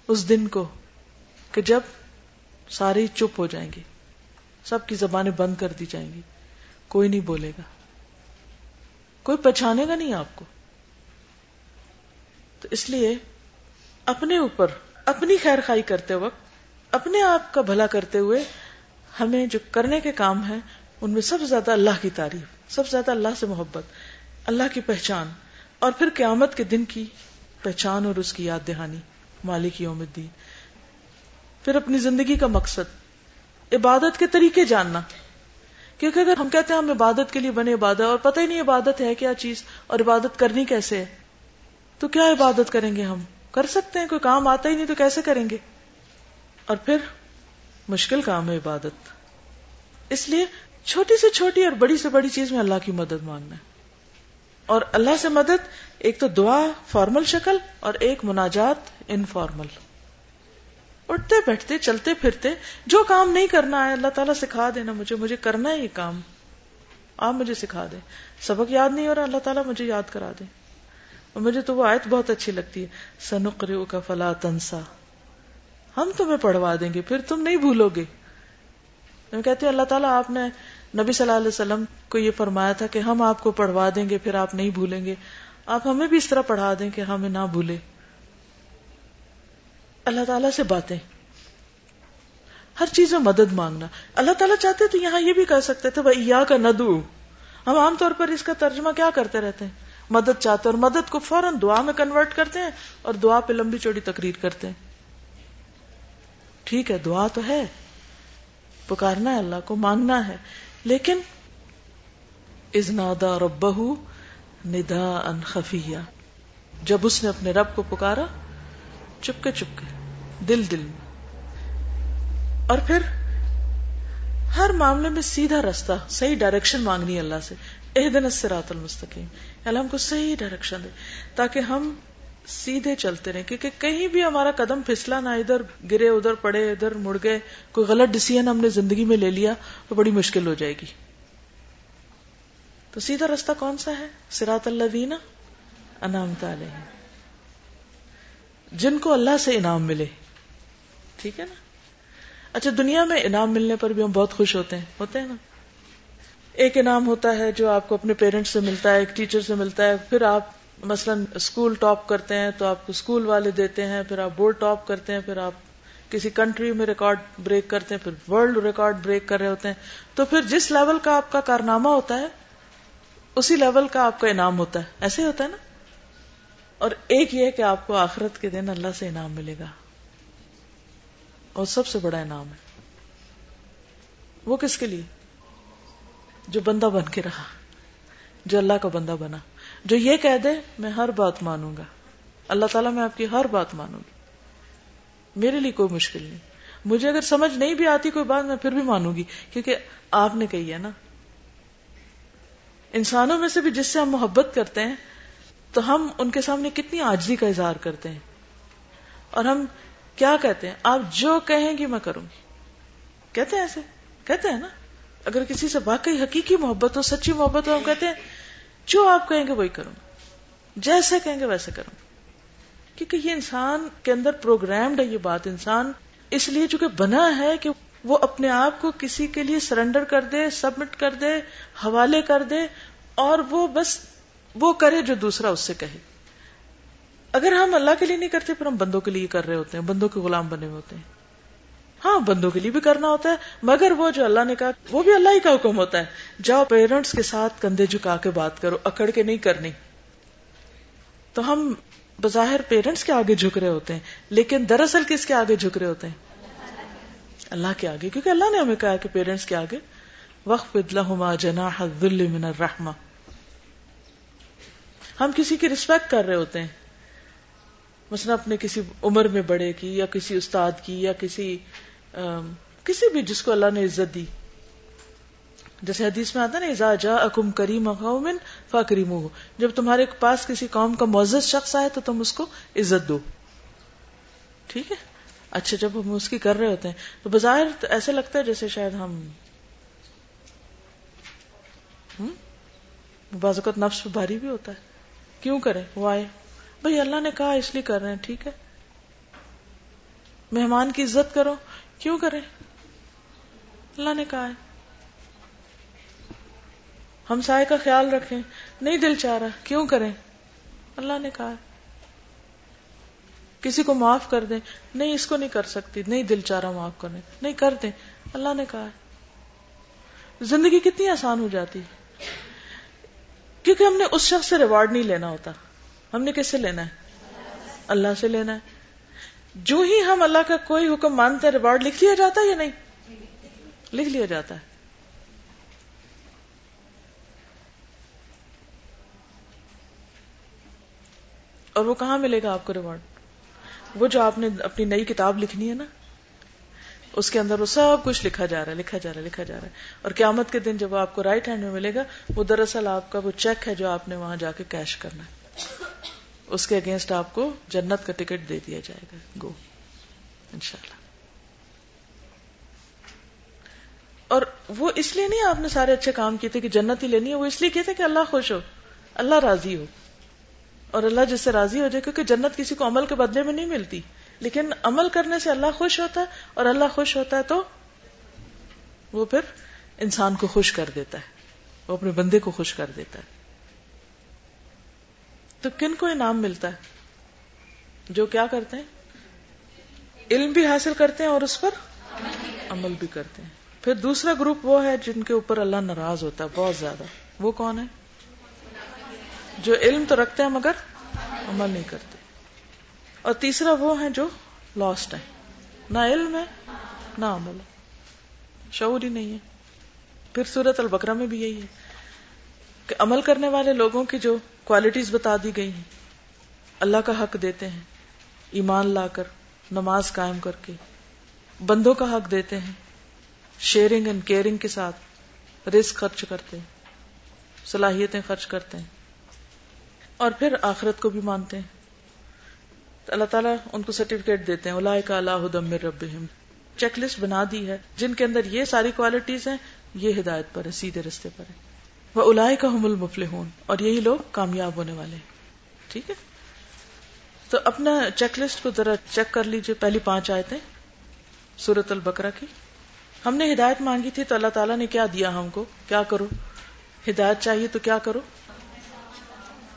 اس دن کو کہ جب سارے چپ ہو جائیں گے، سب کی زبانیں بند کر دی جائیں گی، کوئی نہیں بولے گا۔ کوئی پہچانے گا نہیں آپ کو۔ تو اس لیے اپنے اوپر اپنی خیر خائی کرتے وقت، اپنے آپ کا بھلا کرتے ہوئے ہمیں جو کرنے کے کام ہیں، ان میں سب سے زیادہ اللہ کی تعریف، سب سے زیادہ اللہ سے محبت، اللہ کی پہچان، اور پھر قیامت کے دن کی پہچان اور اس کی یاد دہانی، مالک یوم الدین۔ پھر اپنی زندگی کا مقصد، عبادت کے طریقے جاننا۔ کیونکہ اگر ہم کہتے ہیں ہم عبادت کے لیے بنے عبادت، اور پتہ ہی نہیں عبادت ہے کیا چیز، اور عبادت کرنی کیسے ہے، تو کیا عبادت کریں گے ہم؟ کر سکتے ہیں، کوئی کام آتا ہی نہیں تو کیسے کریں گے؟ اور پھر مشکل کام ہے عبادت۔ اس لیے چھوٹی سے چھوٹی اور بڑی سے بڑی چیز میں اللہ کی مدد مانگنا۔ ہے اور اللہ سے مدد، ایک تو دعا فارمل شکل، اور ایک مناجات انفارمل اٹھتے، بیٹھتے، چلتے، پھرتے، جو کام نہیں کرنا ہے، اللہ تعالیٰ سکھا دینا مجھے مجھے کرنا ہے یہ کام۔ آپ مجھے سکھا دیں۔ سبق یاد نہیں ہو رہا، اللہ تعالیٰ مجھے یاد کرا دے اور مجھے تو وہ آیت بہت اچھی لگتی ہے سنقر کا فلا تنسا۔ ہم تمہیں پڑھوا دیں گے، پھر تم نہیں بھولو گے۔ کہتے اللہ تعالیٰ آپ نے نبی صلی اللہ علیہ وسلم کو یہ فرمایا تھا کہ ہم آپ کو پڑھوا دیں گے، پھر آپ نہیں بھولیں گے۔ آپ ہمیں بھی اس طرح پڑھا دیں کہ ہمیں نہ بھولے۔ اللہ تعالیٰ سے باتیں۔ ہر چیز میں مدد مانگنا۔ اللہ تعالیٰ چاہتے تو یہاں یہ بھی کہہ سکتے تھے بھائی یا کا ندو ہم عام طور پر اس کا ترجمہ کیا کرتے رہتے ہیں؟ مدد چاہتے ہیں اور مدد کو فوراً دعا میں کنورٹ کرتے ہیں اور دعا پہ لمبی چوڑی تقریر کرتے ہیں۔ ٹھیک ہے، دعا تو ہے۔ پکارنا ہے اللہ کو، مانگنا ہے۔ لیکن ازنادا ربہ ندا ان خفیہ۔ جب اس نے اپنے رب کو پکارا، چپکے چپکے، دل دل میں۔ اور پھر ہر معاملے میں سیدھا رستہ، صحیح ڈائریکشن مانگنی اللہ سے۔ اح دن سے المستقیم اللہ یعنی ہم کو صحیح ڈائریکشن دے۔ تاکہ ہم سیدھے چلتے رہیں۔ کیونکہ کہیں بھی ہمارا قدم پھسلا نہ، ادھر گرے، ادھر پڑے، ادھر مڑ گئے، کوئی غلط ڈسیزن ہم نے زندگی میں لے لیا، تو بڑی مشکل ہو جائے گی۔ تو سیدھا رستہ کون سا ہے؟ سراط اللہ دینا انعام علیہ جن کو اللہ سے انعام ملے۔ ٹھیک ہے نا؟ اچھا دنیا میں انعام ملنے پر بھی ہم بہت خوش ہوتے ہیں۔ ہوتے ہیں نا؟ ایک انعام ہوتا ہے جو آپ کو اپنے پیرنٹس سے ملتا ہے، ایک ٹیچر سے ملتا ہے۔ پھر آپ مثلا اسکول ٹاپ کرتے ہیں تو آپ کو اسکول والے دیتے ہیں، پھر آپ بورڈ ٹاپ کرتے ہیں، پھر آپ کسی کنٹری میں ریکارڈ بریک کرتے ہیں، پھر ورلڈ ریکارڈ بریک کر رہے ہوتے ہیں۔ تو پھر جس لیول کا آپ کا کارنامہ ہوتا ہے، اسی لیول کا آپ کا انعام ہوتا ہے۔ ایسے ہی ہوتا ہے نا؟ اور ایک یہ کہ آپ کو آخرت کے دن اللہ سے انعام ملے گا۔ اور سب سے بڑا انعام ہے۔ وہ کس کے لیے؟ جو بندہ بن کے رہا، جو اللہ کا بندہ بنا، جو یہ کہہ دے، میں ہر بات مانوں گا۔ اللہ تعالیٰ، میں آپ کی ہر بات مانوں گی۔ میرے لیے کوئی مشکل نہیں۔ مجھے اگر سمجھ نہیں بھی آتی کوئی بات، میں پھر بھی مانوں گی۔ کیونکہ آپ نے کہی ہے نا، انسانوں میں سے بھی جس سے ہم محبت کرتے ہیں، تو ہم ان کے سامنے کتنی آجزی کا اظہار کرتے ہیں۔ اور ہم کیا کہتے ہیں؟ آپ جو کہیں گی، میں کروں گی۔ کہتے ہیں ایسے؟ کہتے ہیں نا؟ اگر کسی سے واقعی حقیقی محبت ہو، سچی محبت ہو، ہم کہتے ہیں، جو آپ کہیں گے وہی کروں۔ جیسے کہیں گے ویسے کروں۔ کیونکہ یہ انسان کے اندر پروگرامڈ ہے یہ بات۔ انسان اس لیے چونکہ بنا ہے کہ وہ اپنے آپ کو کسی کے لیے سرنڈر کر دے سبمٹ کر دے، حوالے کر دے، اور وہ بس وہ کرے جو دوسرا اس سے کہے۔ اگر ہم اللہ کے لیے نہیں کرتے، پھر ہم بندوں کے لیے کر رہے ہوتے ہیں، بندوں کے غلام بنے ہوتے ہیں۔ ہاں بندوں کے لیے بھی کرنا ہوتا ہے، مگر وہ جو اللہ نے کہا، وہ بھی اللہ ہی کا حکم ہوتا ہے۔ جاؤ پیرنٹس کے ساتھ کندھے جھکا کے بات کرو، اکڑ کے نہیں کرنی۔ تو ہم بظاہر پیرنٹس کے آگے جھک رہے ہوتے ہیں، لیکن دراصل کس کے آگے جھک رہے ہوتے ہیں؟ اللہ کے آگے، کیونکہ اللہ نے ہمیں کہا کہ پیرنٹس کے آگے۔ وقف ادلہما جناح الذل من الرحمہ ہم کسی کی ریسپیکٹ کر رہے ہوتے ہیں۔ مثلا اپنے کسی عمر میں بڑے کی، یا کسی استاد کی، یا کسی کسی بھی جس کو اللہ نے عزت دی۔ جیسے حدیث میں آتا نا ایزا جا اکم کریم قوم فکریم جب تمہارے پاس کسی قوم کا معزز شخص آئے تو تم اس کو عزت دو۔ ٹھیک ہے؟ اچھا جب ہم اس کی کر رہے ہوتے ہیں، تو بظاہر ایسے لگتا ہے جیسے شاید ہم بعض اوقات نفس بھاری بھی ہوتا ہے۔ کیوں کریں؟ وہ آئے بھائی، اللہ نے کہا اس لیے کر رہے ہیں، ٹھیک ہے۔ مہمان کی عزت کرو۔ کیوں کریں اللہ نے کہا ہے۔ ہم سائے کا خیال رکھیں۔ نہیں دل چاہ رہا، کیوں کریں؟ اللہ نے کہا ہے۔ کسی کو معاف کر دیں۔ نہیں، اس کو نہیں کر سکتی۔ نہیں دل چاہ رہا معاف کرنے۔ نہیں کر دیں۔ اللہ نے کہا ہے۔ زندگی کتنی آسان ہو جاتی کیونکہ ہم نے اس شخص سے ریوارڈ نہیں لینا ہوتا۔ ہم نے کس سے لینا ہے؟ اللہ سے لینا ہے۔ جو ہی ہم اللہ کا کوئی حکم مانتے ہیں ریوارڈ لکھ لیا جاتا ہے یا نہیں؟ لکھ لیا جاتا ہے۔ اور وہ کہاں ملے گا آپ کو ریوارڈ وہ جو آپ نے اپنی نئی کتاب لکھنی ہے نا، اس کے اندر وہ سب کچھ لکھا جا رہا ہے، لکھا جا رہا ہے، لکھا جا رہا ہے۔ اور قیامت کے دن جب آپ کو رائٹ ہینڈ میں ملے گا، وہ دراصل آپ کا وہ چیک ہے جو آپ نے وہاں جا کے کیش کرنا ہے۔ اس کے اگینسٹ آپ کو جنت کا ٹکٹ دے دیا جائے گا. گو انشاءاللہ. اور وہ اس لیے نہیں آپ نے سارے اچھے کام کیے تھے کہ جنت ہی لینی ہے، وہ اس لیے کیے تھے کہ اللہ خوش ہو، اللہ راضی ہو، اور اللہ جس سے راضی ہو جائے، کیونکہ جنت کسی کو عمل کے بدلے میں نہیں ملتی. لیکن عمل کرنے سے اللہ خوش ہوتا ہے، اور اللہ خوش ہوتا ہے تو وہ پھر انسان کو خوش کر دیتا ہے، وہ اپنے بندے کو خوش کر دیتا ہے. تو کن کو انعام ملتا ہے؟ جو کیا کرتے ہیں؟ علم بھی حاصل کرتے ہیں اور اس پر عمل بھی کرتے ہیں۔ پھر دوسرا گروپ وہ ہے جن کے اوپر اللہ ناراض ہوتا ہے بہت زیادہ۔ وہ کون ہے جو علم تو رکھتے ہیں مگر عمل نہیں کرتے۔ اور تیسرا وہ ہے جو لاسٹ ہے نہ علم ہے، نہ عمل۔ شعور ہی نہیں ہے۔ پھر سورت البکرا میں بھی یہی ہے کہ عمل کرنے والے لوگوں کی جو کوالٹیز بتا دی گئی ہیں۔ اللہ کا حق دیتے ہیں۔ ایمان لا کر، نماز قائم کر کے۔ بندوں کا حق دیتے ہیں۔ شیئرنگ اینڈ کیئرنگ کے ساتھ رسک خرچ کرتے ہیں۔ صلاحیتیں خرچ کرتے ہیں۔ اور پھر آخرت کو بھی مانتے ہیں۔ تو اللہ تعالیٰ ان کو سرٹیفکیٹ دیتے ہیں۔ اللہ کا اللہ رب چیک لسٹ بنا دی ہے۔ جن کے اندر یہ ساری کوالٹیز ہیں، یہ ہدایت پر ہے سیدھے رستے پر ہے وہ الاح کا حمل مفل اور یہی لوگ کامیاب ہونے والے ہیں۔ ٹھیک ہے؟ تو اپنا چیک لسٹ کو ذرا چیک کر لیجیے پہلی پانچ آئے سورت البکرا کی۔ ہم نے ہدایت مانگی تھی تو اللہ تعالیٰ نے کیا دیا ہم کو؟ کیا کرو؟ ہدایت چاہیے تو کیا کرو؟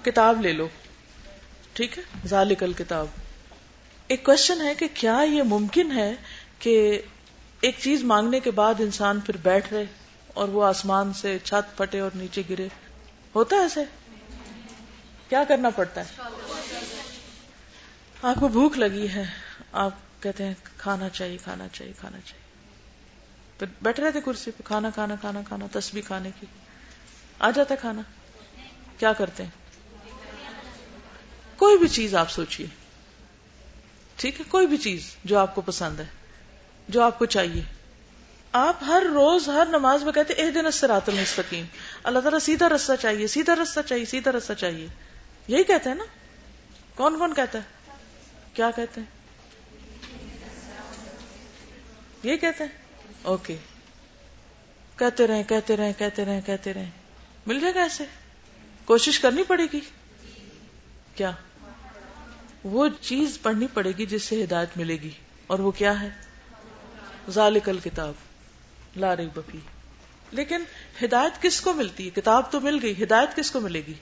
کتاب لے لو۔ ٹھیک ہے؟ ذالکل کتاب ایک کوشچن ہے کہ کیا یہ ممکن ہے کہ ایک چیز مانگنے کے بعد انسان پھر بیٹھ رہے؟ اور وہ آسمان سے چھت پھٹے اور نیچے گرے۔ ہوتا ہے ایسے؟ کیا کرنا پڑتا ہے؟ آپ کو بھوک لگی ہے، آپ کہتے ہیں، کھانا چاہیے کھانا چاہیے کھانا چاہیے۔ پھر بیٹھ رہے تھے کرسی پہ، کھانا کھانا کھانا کھانا، تسبیح کھانے کی۔ آ جاتا کھانا۔ کیا کرتے ہیں؟ کوئی بھی چیز آپ سوچیے ٹھیک ہے؟ کوئی بھی چیز جو آپ کو پسند ہے، جو آپ کو چاہیے۔ آپ ہر روز ہر نماز میں کہتے اح دن رات المستقیم۔ اللہ تعالیٰ سیدھا رستہ چاہیے، سیدھا رستہ چاہیے، سیدھا رستہ چاہیے۔ یہی کہتے ہیں نا؟ کون کون کہتا ہے؟ کیا کہتے ہیں؟ یہ کہتے ہیں؟ اوکے۔ کہتے رہے کہتے رہے کہتے رہے کہتے رہے مل جائے گا ایسے؟ کوشش کرنی پڑے گی؟ کیا؟ وہ چیز پڑھنی پڑے گی جس سے ہدایت ملے گی۔ اور وہ کیا ہے؟ ذالکل کتاب لا رہی بفی لیکن ہدایت کس کو ملتی؟ ہے کتاب تو مل گئی، ہدایت کس کو ملے گی؟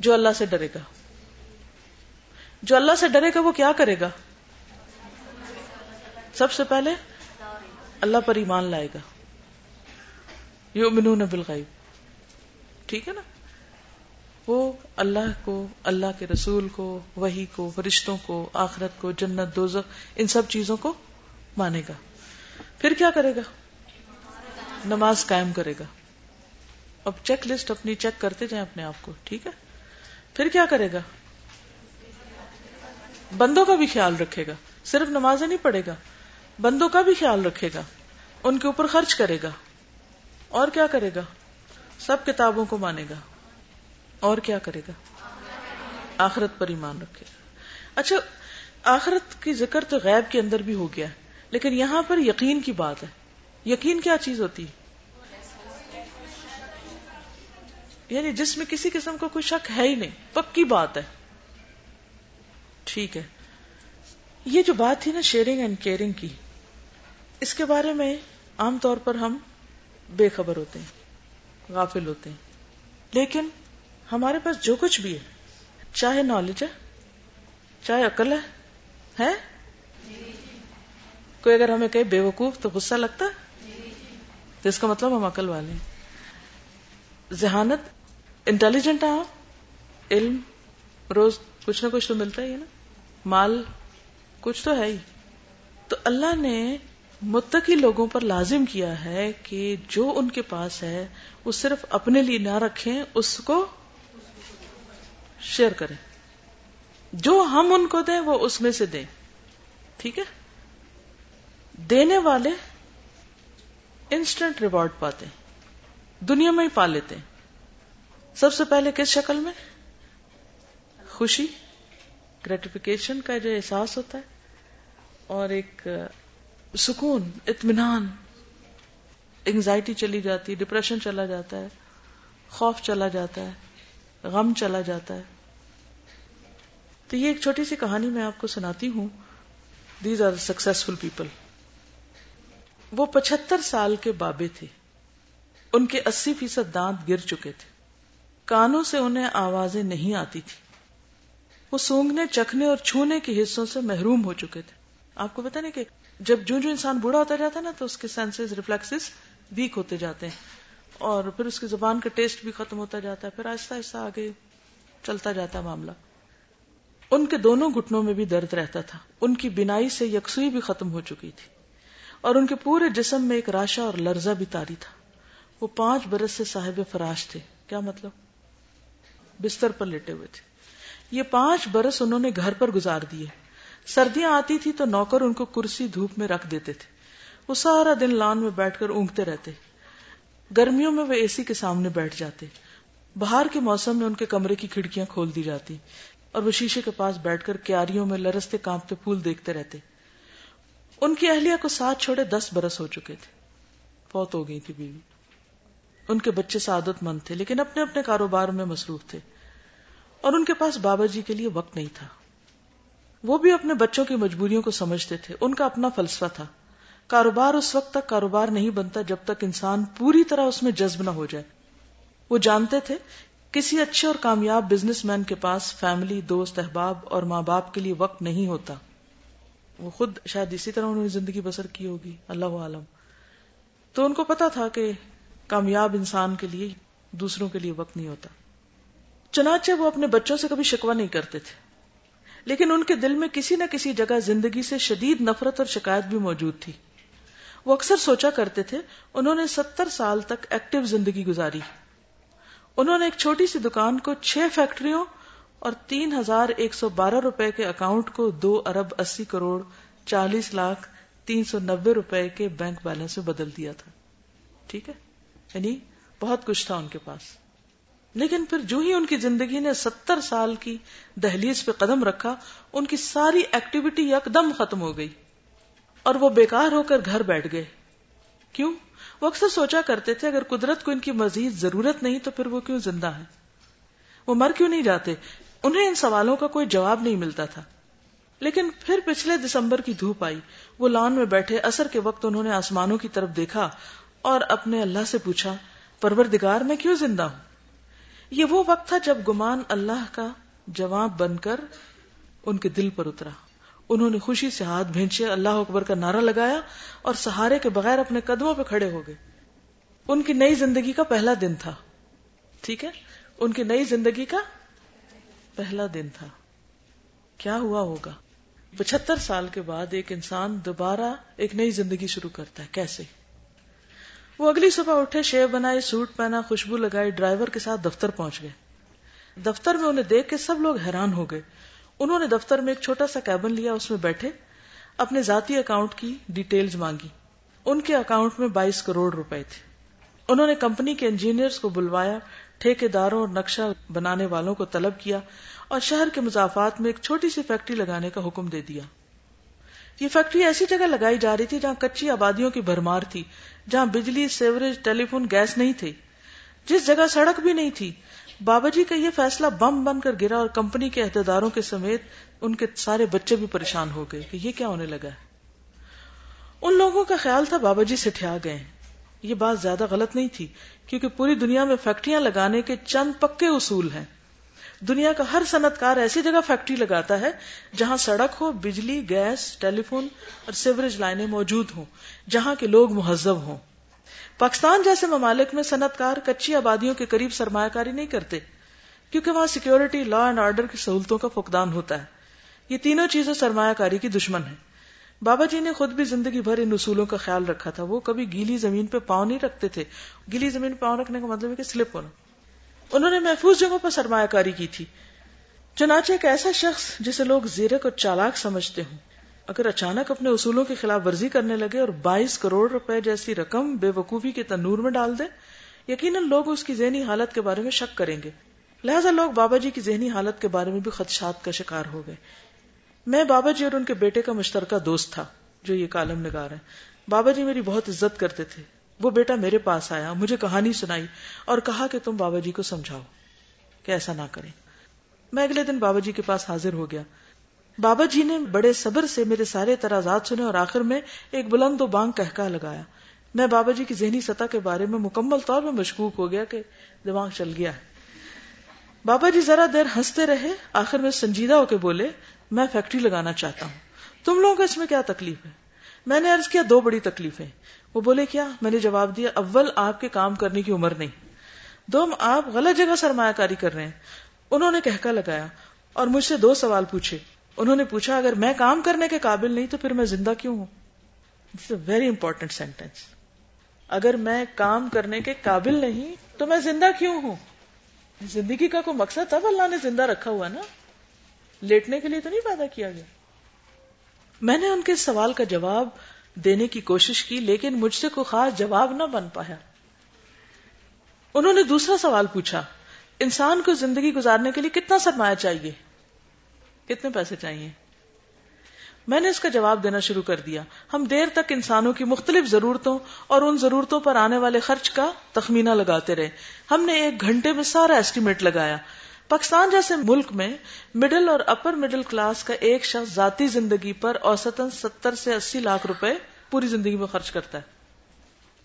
جو اللہ سے ڈرے گا۔ جو اللہ سے ڈرے گا، وہ کیا کرے گا؟ سب سے پہلے اللہ پر ایمان لائے گا۔ یو یؤمنون بالغیب۔ ٹھیک ہے نا؟ وہ اللہ کو، اللہ کے رسول کو وہی کو، فرشتوں کو، آخرت کو، جنت، دوزخ، ان سب چیزوں کو مانے گا۔ پھر کیا کرے گا؟ نماز قائم کرے گا۔ اب چیک لسٹ اپنی چیک کرتے جائیں اپنے آپ کو، ٹھیک ہے؟ پھر کیا کرے گا؟ بندوں کا بھی خیال رکھے گا۔ صرف نماز نہیں پڑھے گا، بندوں کا بھی خیال رکھے گا۔ ان کے اوپر خرچ کرے گا۔ اور کیا کرے گا؟ سب کتابوں کو مانے گا۔ اور کیا کرے گا؟ آخرت پر ایمان رکھے گا۔ اچھا آخرت کی ذکر تو غیب کے اندر بھی ہو گیا۔ ہے لیکن یہاں پر یقین کی بات ہے۔ یقین کیا چیز ہوتی؟ ہے یعنی جس میں کسی قسم کا کوئی شک ہے ہی نہیں۔ پکی بات ہے۔ ٹھیک ہے۔ یہ جو بات تھی نا شیئرنگ اینڈ کیئرنگ کی، اس کے بارے میں عام طور پر ہم بے خبر ہوتے ہیں، غافل ہوتے ہیں۔ لیکن ہمارے پاس جو کچھ بھی ہے، چاہے نالج ہے، چاہے عقل ہے ہے؟ کوئی اگر ہمیں کہے بے وقوف تو غصہ لگتا ہے؟ تو اس کا مطلب ہم عقل والے ہیں۔ ذہانت انٹیلیجنٹ ہے علم روز کچھ نہ کچھ تو ملتا ہی ہے نا۔ مال کچھ تو ہے ہی۔ تو اللہ نے متقی لوگوں پر لازم کیا ہے کہ جو ان کے پاس ہے، وہ صرف اپنے لیے نہ رکھیں، اس کو شیئر کریں۔ جو ہم ان کو دیں، وہ اس میں سے دیں۔ ٹھیک ہے؟ دینے والے انسٹنٹ ریوارڈ پاتے دنیا میں ہی پا لیتے سب سے پہلے کس شکل میں؟ خوشی گریٹیفیکیشن کا جو احساس ہوتا ہے، اور ایک سکون، اطمینان۔ انگزائٹی چلی جاتی ڈپریشن چلا جاتا ہے، خوف چلا جاتا ہے، غم چلا جاتا ہے۔ تو یہ ایک چھوٹی سی کہانی میں آپ کو سناتی ہوں۔ دیز آر سکسیسفل پیپل وہ پچہتر سال کے بابے تھے۔ ان کے اسی فیصد دانت گر چکے تھے۔ کانوں سے انہیں آوازیں نہیں آتی تھی وہ سونگنے چکھنے اور چھونے کے حصوں سے محروم ہو چکے تھے۔ آپ کو پتا نہیں کہ جب جو جو انسان بوڑھا ہوتا جاتا ہے نا، تو اس کے سینسز ریفلیکس ویک ہوتے جاتے ہیں۔ اور پھر اس کی زبان کا ٹیسٹ بھی ختم ہوتا جاتا ہے۔ پھر آہستہ آہستہ آگے چلتا جاتا ہے معاملہ۔ ان کے دونوں گھٹنوں میں بھی درد رہتا تھا۔ ان کی بینائی سے یکسوئی بھی ختم ہو چکی تھی۔ اور ان کے پورے جسم میں ایک راشا اور لرزہ بھی تاری تھا۔ وہ پانچ برس سے صاحب فراش تھے۔ کیا مطلب؟ بستر پر لیٹے ہوئے تھے۔ یہ پانچ برس انہوں نے گھر پر گزار دیے۔ سردیاں آتی تھی تو نوکر ان کو کرسی دھوپ میں رکھ دیتے تھے۔ وہ سارا دن لان میں بیٹھ کر اونگتے رہتے۔ گرمیوں میں وہ اے سی کے سامنے بیٹھ جاتے۔ باہر کے موسم میں ان کے کمرے کی کھڑکیاں کھول دی جاتی۔ اور وہ شیشے کے پاس بیٹھ کر کیاریوں میں لرستے کانپتے پھول دیکھتے رہتے۔ ان کی اہلیہ کو ساتھ چھوڑے دس برس ہو چکے تھے۔ فوت ہو گئی تھی بیوی۔ ان کے بچے سعادت مند تھے، لیکن اپنے اپنے کاروبار میں مصروف تھے۔ اور ان کے پاس بابا جی کے لیے وقت نہیں تھا۔ وہ بھی اپنے بچوں کی مجبوریوں کو سمجھتے تھے۔ ان کا اپنا فلسفہ تھا۔ کاروبار اس وقت تک کاروبار نہیں بنتا جب تک انسان پوری طرح اس میں جذب نہ ہو جائے۔ وہ جانتے تھے، کسی اچھے اور کامیاب بزنس مین کے پاس فیملی، دوست، احباب اور ماں باپ کے لیے وقت نہیں ہوتا۔ وہ خود شاید اسی طرح انہوں نے زندگی بسر کی ہوگی، اللہ عالم تو ان کو پتا تھا کہ کامیاب انسان کے لیے دوسروں کے لیے وقت نہیں ہوتا۔ چنانچہ وہ اپنے بچوں سے کبھی شکوا نہیں کرتے تھے۔ لیکن ان کے دل میں کسی نہ کسی جگہ زندگی سے شدید نفرت اور شکایت بھی موجود تھی۔ وہ اکثر سوچا کرتے تھے، انہوں نے ستر سال تک ایکٹیو زندگی گزاری۔ انہوں نے ایک چھوٹی سی دکان کو چھ فیکٹریوں اور تین ہزار ایک سو بارہ روپے کے اکاؤنٹ کو دو ارب اسی کروڑ چالیس لاکھ تین سو نبے روپے کے بینک بیلنس میں بدل دیا تھا۔ ٹھیک ہے؟ یعنی بہت کچھ تھا ان کے پاس۔ لیکن پھر جو ہی ان کی زندگی نے ستر سال کی دہلیز پہ قدم رکھا، ان کی ساری ایکٹیویٹی یکدم ختم ہو گئی۔ اور وہ بیکار ہو کر گھر بیٹھ گئے۔ کیوں؟ وہ اکثر سوچا کرتے تھے، اگر قدرت کو ان کی مزید ضرورت نہیں تو پھر وہ کیوں زندہ ہے وہ مر کیوں نہیں جاتے؟ انہیں ان سوالوں کا کوئی جواب نہیں ملتا تھا۔ لیکن پھر پچھلے دسمبر کی دھوپ آئی۔ وہ لان میں بیٹھے اثر کے وقت انہوں نے آسمانوں کی طرف دیکھا اور اپنے اللہ سے پوچھا، پروردگار، میں کیوں زندہ ہوں؟ یہ وہ وقت تھا جب گمان اللہ کا جواب بن کر ان کے دل پر اترا۔ انہوں نے خوشی سے ہاتھ بھینچے اللہ اکبر کا نعرہ لگایا اور سہارے کے بغیر اپنے قدموں پہ کھڑے ہو گئے۔ ان کی نئی زندگی کا پہلا دن تھا۔ ٹھیک ہے؟ ان کی نئی زندگی کا پہلا دن تھا۔ کیا ہوا ہوگا؟ پچہتر سال کے بعد ایک انسان دوبارہ ایک نئی زندگی شروع کرتا ہے۔ کیسے؟ وہ اگلی صبح اٹھے شیو بنائے سوٹ پہنا، خوشبو لگائی، ڈرائیور کے ساتھ دفتر پہنچ گئے۔ دفتر میں انہیں دیکھ کے سب لوگ حیران ہو گئے۔ انہوں نے دفتر میں ایک چھوٹا سا کیبن لیا، اس میں بیٹھے، اپنے ذاتی اکاؤنٹ کی ڈیٹیلز مانگی۔ ان کے اکاؤنٹ میں بائیس کروڑ روپے تھے۔ انہوں نے کمپنی کے انجینئرز کو بلوایا ٹھیکے داروں اور نقشہ بنانے والوں کو طلب کیا اور شہر کے مضافات میں ایک چھوٹی سی فیکٹری لگانے کا حکم دے دیا۔ یہ فیکٹری ایسی جگہ لگائی جا رہی تھی جہاں کچی آبادیوں کی بھرمار تھی، جہاں بجلی، سیوریج، ٹیلی فون، گیس نہیں تھے۔ جس جگہ سڑک بھی نہیں تھی، بابا جی کا یہ فیصلہ بم بن کر گرا اور کمپنی کے عہدیداروں کے سمیت ان کے سارے بچے بھی پریشان ہو گئے کہ یہ کیا ہونے لگا ہے۔ ان لوگوں کا خیال تھا بابا جی سٹھیا گئے۔ یہ بات زیادہ غلط نہیں تھی، کیونکہ پوری دنیا میں فیکٹریاں لگانے کے چند پکے اصول ہیں۔ دنیا کا ہر صنعت کار ایسی جگہ فیکٹری لگاتا ہے جہاں سڑک ہو، بجلی، گیس ٹیلی فون اور سیوریج لائنیں موجود ہوں، جہاں کے لوگ مہذب ہوں۔ پاکستان جیسے ممالک میں صنعت کار کچی آبادیوں کے قریب سرمایہ کاری نہیں کرتے، کیونکہ وہاں سیکورٹی لا اینڈ آرڈر کی سہولتوں کا فقدان ہوتا ہے۔ یہ تینوں چیزیں سرمایہ کاری کی دشمن ہیں۔ بابا جی نے خود بھی زندگی بھر ان اصولوں کا خیال رکھا تھا۔ وہ کبھی گیلی زمین پہ پاؤں نہیں رکھتے تھے۔ گیلی زمین پہ پاؤں رکھنے کا مطلب ہے کہ سلپ ہونا۔ انہوں نے محفوظ جگہوں پر سرمایہ کاری کی تھی۔ چنانچہ ایک ایسا شخص جسے لوگ زیرک اور چالاک سمجھتے ہوں۔ اگر اچانک اپنے اصولوں کی خلاف ورزی کرنے لگے اور بائیس کروڑ روپے جیسی رقم بے وقوفی کے تنور میں ڈال دے، یقیناً لوگ اس کی ذہنی حالت کے بارے میں شک کریں گے۔ لہٰذا لوگ بابا جی کی ذہنی حالت کے بارے میں بھی خدشات کا شکار ہو گئے۔ میں بابا جی اور ان کے بیٹے کا مشترکہ دوست تھا، جو یہ کالم نگار ہے بابا جی میری بہت عزت کرتے تھے۔ وہ بیٹا میرے پاس آیا، مجھے کہانی سنائی اور کہا کہ تم بابا جی کو سمجھاؤ کہ ایسا نہ کریں۔ میں اگلے دن بابا جی کے پاس حاضر ہو گیا۔ بابا جی نے بڑے صبر سے میرے سارے ترازات سنے اور آخر میں ایک بلند و بانگ کہکا لگایا۔ میں بابا جی کی ذہنی سطح کے بارے میں مکمل طور پر مشکوک ہو گیا کہ دماغ چل گیا ہے۔ بابا جی ذرا دیر ہنستے رہے، آخر میں سنجیدہ ہو کے بولے میں فیکٹری لگانا چاہتا ہوں۔ تم لوگوں کو اس میں کیا تکلیف ہے؟ میں نے عرض کیا، دو بڑی تکلیفیں وہ بولے، کیا؟ میں نے جواب دیا، اول آپ کے کام کرنے کی عمر نہیں۔ دو آپ غلط جگہ سرمایہ کاری کر رہے ہیں۔ انہوں نے کہکا لگایا اور مجھ سے دو سوال پوچھے۔ انہوں نے پوچھا، اگر میں کام کرنے کے قابل نہیں تو پھر میں زندہ کیوں ہوں؟ ویری امپورٹینٹ سینٹینس اگر میں کام کرنے کے قابل نہیں تو میں زندہ کیوں ہوں؟ زندگی کا کوئی مقصد تب اللہ نے زندہ رکھا ہوا نا؟ لیٹنے کے لیے تو نہیں پیدا کیا گیا؟ میں نے ان کے سوال کا جواب دینے کی کوشش کی، لیکن مجھ سے کوئی خاص جواب نہ بن پایا۔ انہوں نے دوسرا سوال پوچھا، انسان کو زندگی گزارنے کے لیے کتنا سرمایہ چاہیے؟ کتنے پیسے چاہیے؟ میں نے اس کا جواب دینا شروع کر دیا۔ ہم دیر تک انسانوں کی مختلف ضرورتوں اور ان ضرورتوں پر آنے والے خرچ کا تخمینہ لگاتے رہے۔ ہم نے ایک گھنٹے میں سارا ایسٹیمیٹ لگایا۔ پاکستان جیسے ملک میں مڈل اور اپر مڈل کلاس کا ایک شخص ذاتی زندگی پر اوسطن ستر سے اسی لاکھ روپے پوری زندگی میں خرچ کرتا ہے۔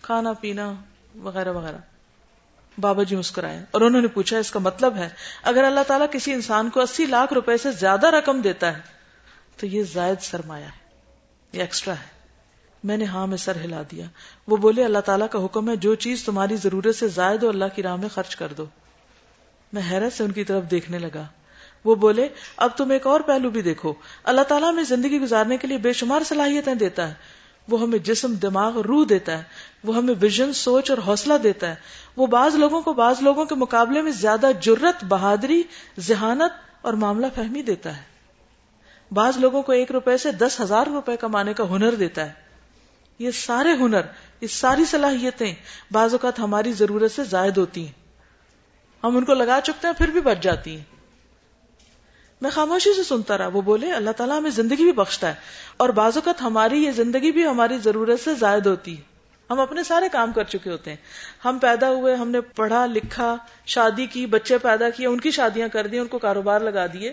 کھانا، پینا وغیرہ وغیرہ۔ بابا جی مسکرائے اور انہوں نے پوچھا، اس کا مطلب ہے، اگر اللہ تعالیٰ کسی انسان کو اسی لاکھ روپے سے زیادہ رقم دیتا ہے، تو یہ زائد سرمایہ ہے، یہ ایکسٹرا ہے۔ میں نے ہاں میں سر ہلا دیا۔ وہ بولے، اللہ تعالیٰ کا حکم ہے، جو چیز تمہاری ضرورت سے زائد ہو، اللہ کی راہ میں خرچ کر دو۔ میں حیرت سے ان کی طرف دیکھنے لگا۔ وہ بولے، اب تم ایک اور پہلو بھی دیکھو۔ اللہ تعالیٰ میں زندگی گزارنے کے لیے بے شمار صلاحیتیں دیتا ہے۔ وہ ہمیں جسم، دماغ روح دیتا ہے۔ وہ ہمیں ویژن، سوچ اور حوصلہ دیتا ہے۔ وہ بعض لوگوں کو بعض لوگوں کے مقابلے میں زیادہ جرت بہادری، ذہانت اور معاملہ فہمی دیتا ہے۔ بعض لوگوں کو ایک روپے سے دس ہزار روپے کمانے کا ہنر دیتا ہے۔ یہ سارے ہنر، یہ ساری صلاحیتیں بعض اوقات ہماری ضرورت سے زائد ہوتی ہیں۔ ہم ان کو لگا چکتے ہیں، پھر بھی بچ جاتی ہیں۔ میں خاموشی سے سنتا رہا، وہ بولے، اللہ تعالیٰ ہمیں زندگی بھی بخشتا ہے، اور بعض اوقات ہماری یہ زندگی بھی ہماری ضرورت سے زائد ہوتی ہے۔ ہم اپنے سارے کام کر چکے ہوتے ہیں۔ ہم پیدا ہوئے، ہم نے پڑھا، لکھا، شادی کی، بچے پیدا کیے، ان کی شادیاں کر دی ان کو کاروبار لگا دیے۔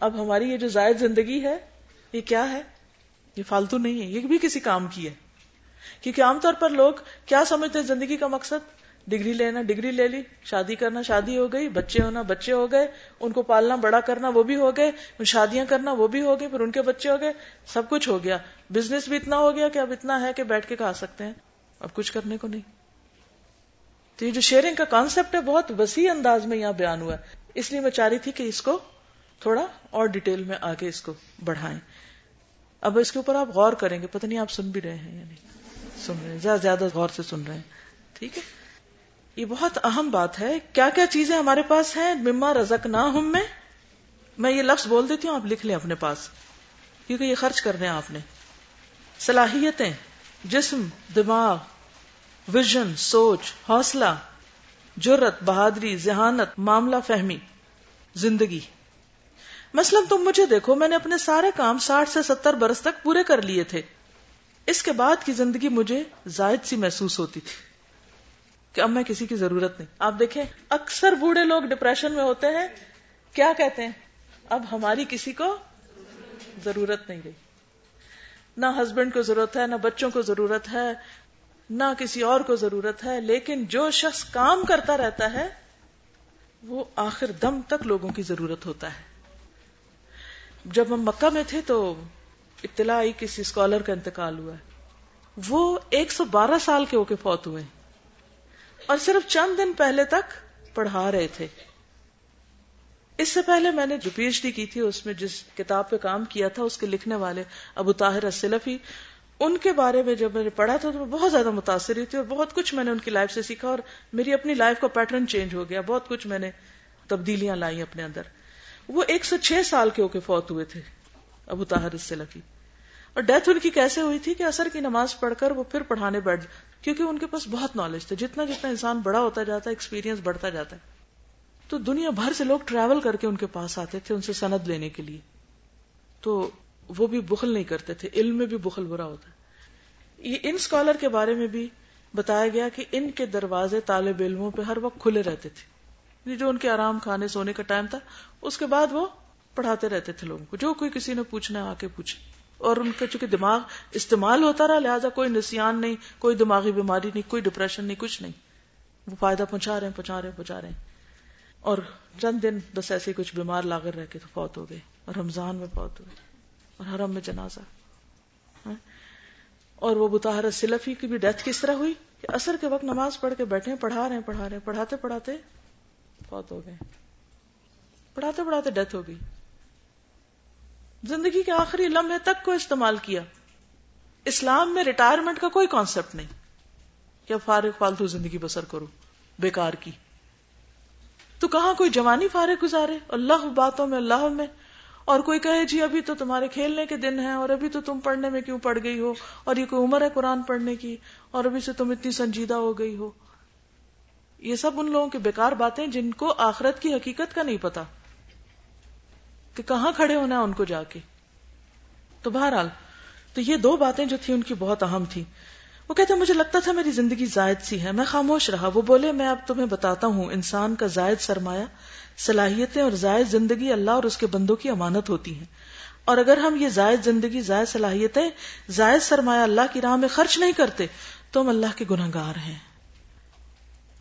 اب ہماری یہ جو زائد زندگی ہے، یہ کیا ہے؟ یہ فالتو نہیں ہے، یہ بھی کسی کام کی ہے۔ کیونکہ عام طور پر لوگ کیا سمجھتے ہیں زندگی کا مقصد؟ ڈگری لینا، ڈگری لے لی، شادی کرنا، شادی ہو گئی، بچے ہونا، بچے ہو گئے، ان کو پالنا، بڑا کرنا، وہ بھی ہو گئے شادیاں کرنا، وہ بھی ہو گئے پھر ان کے بچے ہو گئے، سب کچھ ہو گیا۔ بزنس بھی اتنا ہو گیا کہ اب اتنا ہے کہ بیٹھ کے کھا سکتے ہیں۔ اب کچھ کرنے کو نہیں۔ تو یہ جو شیئرنگ کا کانسیپٹ ہے، بہت وسیع انداز میں یہاں بیان ہوا ہے۔ اس لیے میں چاہ رہی تھی کہ اس کو تھوڑا اور ڈیٹیل میں آگے اس کو بڑھائیں۔ اب اس کے اوپر آپ غور کریں گے، پتہ نہیں آپ سن بھی رہے ہیں یا نہیں۔ سن رہے ہیں، زیادہ زیادہ غور سے سن رہے ہیں۔ ٹھیک ہے؟ یہ بہت اہم بات ہے۔ کیا کیا چیزیں ہمارے پاس ہیں؟ مما رزق نہ ہم میں۔ میں یہ لفظ بول دیتی ہوں، آپ لکھ لیں اپنے پاس۔ کیونکہ یہ خرچ کر رہے ہیں آپ نے۔ صلاحیتیں، جسم، دماغ، ویژن، سوچ، حوصلہ جرت بہادری، ذہانت، معاملہ فہمی، زندگی۔ مثلا تم مجھے دیکھو، میں نے اپنے سارے کام ساٹھ سے ستر برس تک پورے کر لیے تھے۔ اس کے بعد کی زندگی مجھے زائد سی محسوس ہوتی تھی۔ کہ اب میں کسی کی ضرورت نہیں۔ آپ دیکھیں، اکثر بوڑھے لوگ ڈپریشن میں ہوتے ہیں۔ کیا کہتے ہیں؟ اب ہماری کسی کو ضرورت نہیں رہی۔ نہ ہسبینڈ کو ضرورت ہے، نہ بچوں کو ضرورت ہے، نہ کسی اور کو ضرورت ہے، لیکن جو شخص کام کرتا رہتا ہے، وہ آخر دم تک لوگوں کی ضرورت ہوتا ہے۔ جب ہم مکہ میں تھے تو اطلاع آئی کسی اسکالر کا انتقال ہوا ہے۔ وہ ایک سو بارہ سال کے ہو کے فوت ہوئے۔ اور صرف چند دن پہلے تک پڑھا رہے تھے۔ اس سے پہلے میں نے جو پی ایچ ڈی کی تھی، اس میں جس کتاب پہ کام کیا تھا، اس کے لکھنے والے ابو طاہر السلفی، ان کے بارے میں جب میں نے پڑھا تھا تو میں بہت زیادہ متاثر ہوئی تھی اور بہت کچھ میں نے ان کی لائف سے سیکھا اور میری اپنی لائف کا پیٹرن چینج ہو گیا۔ بہت کچھ میں نے تبدیلیاں لائی اپنے اندر۔ وہ ایک سو چھ سال کے ہو کے فوت ہوئے تھے ابو طاہر السلفی۔ اور ڈیتھ ان کی کیسے ہوئی تھی کہ اثر کی نماز پڑھ کر وہ پھر پڑھانے بیٹھ کیونکہ ان کے پاس بہت نالج تھا۔ جتنا جتنا انسان بڑا ہوتا جاتا ہے ایکسپیرینس بڑھتا جاتا ہے۔ تو دنیا بھر سے لوگ ٹریول کر کے ان کے پاس آتے تھے، ان سے سند لینے کے لیے۔ تو وہ بھی بخل نہیں کرتے تھے۔ علم میں بھی بخل برا ہوتا ہے۔ یہ ان اسکالر کے بارے میں بھی بتایا گیا کہ ان کے دروازے طالب علموں پہ ہر وقت کھلے رہتے تھے۔ جو ان کے آرام کھانے سونے کا ٹائم تھا، اس کے بعد وہ پڑھاتے رہتے تھے لوگوں کو۔ جو کوئی کسی نے پوچھنا آ کے پوچھے۔ اور ان کا چونکہ دماغ استعمال ہوتا رہا، لہٰذا کوئی نسیان نہیں، کوئی دماغی بیماری نہیں، کوئی ڈپریشن نہیں، کچھ نہیں۔ وہ فائدہ پہنچا رہے ہیں، پہنچا رہے ہیں، پہنچا رہے ہیں۔ اور چند دن بس ایسے کچھ بیمار لاگر رہ کے تو فوت ہو گئے، اور رمضان میں فوت ہوئے، اور حرم میں جنازہ۔ ہاں؟ اور وہ بطاہر سلفی کی بھی ڈیتھ کس طرح ہوئی؟ کہ اثر کے وقت نماز پڑھ کے بیٹھے پڑھا رہے ہیں، پڑھا رہے ہیں، پڑھاتے پڑھاتے بہت ہو گئے۔ پڑھاتے پڑھاتے ڈیتھ ہو گئی۔ زندگی کے آخری لمحے تک کو استعمال کیا۔ اسلام میں ریٹائرمنٹ کا کوئی کانسیپٹ نہیں۔ کیا فارغ فالتو زندگی بسر کرو، بیکار کی۔ تو کہاں کوئی جوانی فارغ گزارے؟ اللہ باتوں میں، اللہ میں۔ اور کوئی کہے جی ابھی تو تمہارے کھیلنے کے دن ہیں، اور ابھی تو تم پڑھنے میں کیوں پڑ گئی ہو؟ اور یہ کوئی عمر ہے قرآن پڑھنے کی؟ اور ابھی سے تم اتنی سنجیدہ ہو گئی ہو۔ یہ سب ان لوگوں کی بیکار باتیں جن کو آخرت کی حقیقت کا نہیں پتا۔ کہ کہاں کھڑے ہونا ہے ان کو جا کے؟ تو بہرحال، تو یہ دو باتیں جو تھی ان کی بہت اہم تھی وہ کہتے مجھے لگتا تھا میری زندگی زائد سی ہے۔ میں خاموش رہا۔ وہ بولے، میں اب تمہیں بتاتا ہوں، انسان کا زائد سرمایہ، صلاحیتیں اور زائد زندگی اللہ اور اس کے بندوں کی امانت ہوتی ہیں۔ اور اگر ہم یہ زائد زندگی، زائد صلاحیتیں، زائد سرمایہ اللہ کی راہ میں خرچ نہیں کرتے، تو ہم اللہ کے گناہ گار ہیں۔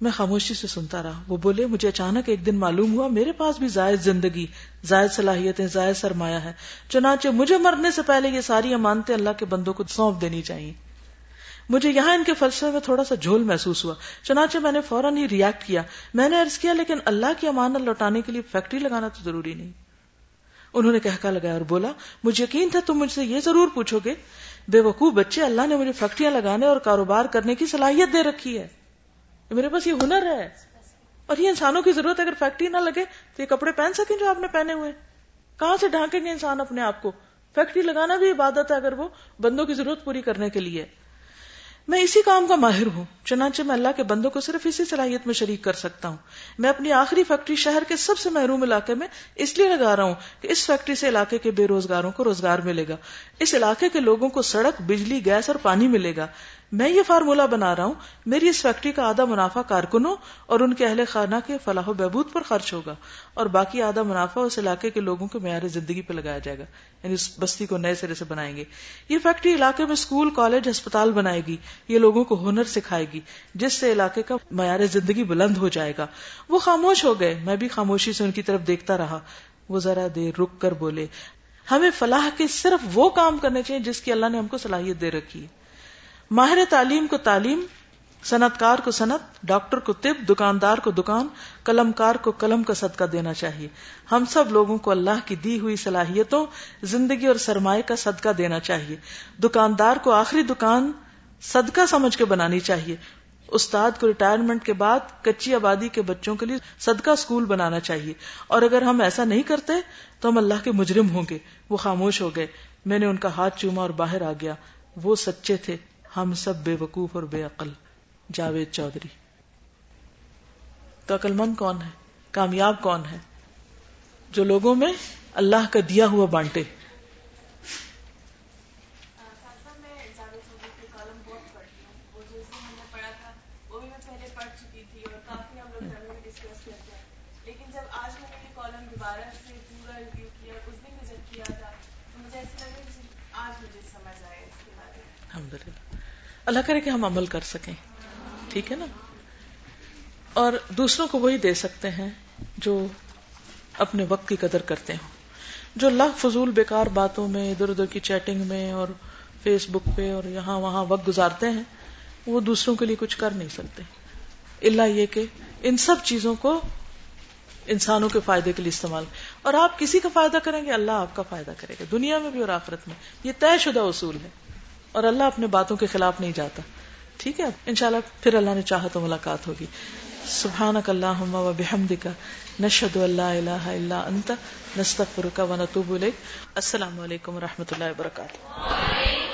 میں خاموشی سے سنتا رہا۔ وہ بولے، مجھے اچانک ایک دن معلوم ہوا، میرے پاس بھی زائد زندگی، زائد صلاحیتیں، زائد سرمایہ ہے چنانچہ مجھے مرنے سے پہلے یہ ساری امانتیں اللہ کے بندوں کو سونپ دینی چاہیے۔ مجھے یہاں ان کے فلسفے میں تھوڑا سا جھول محسوس ہوا۔ چنانچہ میں نے فوراً ہی ریئیکٹ کیا۔ میں نے عرض کیا، لیکن اللہ کی امانت لوٹانے کے لیے فیکٹری لگانا تو ضروری نہیں۔ انہوں نے کہہ لگایا اور بولا، مجھے یقین تھا تم مجھ سے یہ ضرور پوچھو گے، بے وقوع بچے، اللہ نے مجھے فیکٹریاں لگانے اور کاروبار کرنے کی صلاحیت دے رکھی ہے۔ میرے پاس یہ ہنر ہے۔ اور یہ انسانوں کی ضرورت اگر فیکٹری نہ لگے تو یہ کپڑے پہن سکیں جو آپ نے پہنے ہوئے۔ کہاں سے ڈھانکیں گے انسان اپنے آپ کو؟ فیکٹری لگانا بھی عبادت ہے اگر وہ بندوں کی ضرورت پوری کرنے کے لیے۔ میں اسی کام کا ماہر ہوں، چنانچہ میں اللہ کے بندوں کو صرف اسی صلاحیت میں شریک کر سکتا ہوں۔ میں اپنی آخری فیکٹری شہر کے سب سے محروم علاقے میں اس لیے لگا رہا ہوں کہ اس فیکٹری سے علاقے کے بے روزگاروں کو روزگار ملے گا۔ اس علاقے کے لوگوں کو سڑک، بجلی، گیس اور پانی ملے گا۔ میں یہ فارمولا بنا رہا ہوں، میری اس فیکٹری کا آدھا منافع کارکنوں اور ان کے اہل خانہ کے فلاح و بہبود پر خرچ ہوگا اور باقی آدھا منافع اس علاقے کے لوگوں کے معیار زندگی پہ لگایا جائے گا یعنی اس بستی کو نئے سرے سے بنائیں گے۔ یہ فیکٹری علاقے میں اسکول کالج، ہسپتال بنائے گی، یہ لوگوں کو ہنر سکھائے گی، جس سے علاقے کا معیار زندگی بلند ہو جائے گا۔ وہ خاموش ہو گئے، میں بھی خاموشی سے ان کی طرف دیکھتا رہا۔ وہ ذرا دیر رک کر بولے، ہمیں فلاح کے صرف وہ کام کرنے چاہیے جس کی اللہ نے ہم کو صلاحیت دے رکھی ہے۔ ماہر تعلیم کو تعلیم صنعت کار کو صنعت، ڈاکٹر کو طب، دکاندار کو دکان قلم کار کو قلم کا صدقہ دینا چاہیے۔ ہم سب لوگوں کو اللہ کی دی ہوئی صلاحیتوں، زندگی اور سرمایہ کا صدقہ دینا چاہیے۔ دکاندار کو آخری دکان صدقہ سمجھ کے بنانی چاہیے۔ استاد کو ریٹائرمنٹ کے بعد کچی آبادی کے بچوں کے لیے صدقہ اسکول بنانا چاہیے۔ اور اگر ہم ایسا نہیں کرتے تو ہم اللہ کے مجرم ہوں گے۔ وہ خاموش ہو گئے۔ میں نے ان کا ہاتھ چوما اور باہر آ گیا۔ وہ سچے تھے۔ ہم سب بے وقوف اور بے عقل۔ جاوید چودھری۔ تو عقل مند کون ہے؟ کامیاب کون ہے؟ جو لوگوں میں اللہ کا دیا ہوا بانٹے۔ اللہ کرے کہ ہم عمل کر سکیں۔ ٹھیک ہے نا؟ اور دوسروں کو وہی دے سکتے ہیں جو اپنے وقت کی قدر کرتے ہوں۔ جو اللہ فضول بیکار باتوں میں ادھر ادھر کی چیٹنگ میں اور فیس بک پہ اور یہاں وہاں وقت گزارتے ہیں، وہ دوسروں کے لیے کچھ کر نہیں سکتے۔ اللہ یہ کہ ان سب چیزوں کو انسانوں کے فائدے کے لیے استعمال۔ اور آپ کسی کا فائدہ کریں گے، اللہ آپ کا فائدہ کرے گا۔ دنیا میں بھی اور آخرت میں۔ یہ طے شدہ اصول ہے۔ اور اللہ اپنے باتوں کے خلاف نہیں جاتا۔ ٹھیک ہے؟ انشاءاللہ پھر اللہ نے چاہا تو ملاقات ہوگی۔ سبحانک اللہم و بحمدک، نشہد اللہ الہ الا انت، نستغفرک و نتوب الیک۔ السلام علیکم و رحمۃ اللہ وبرکاتہ۔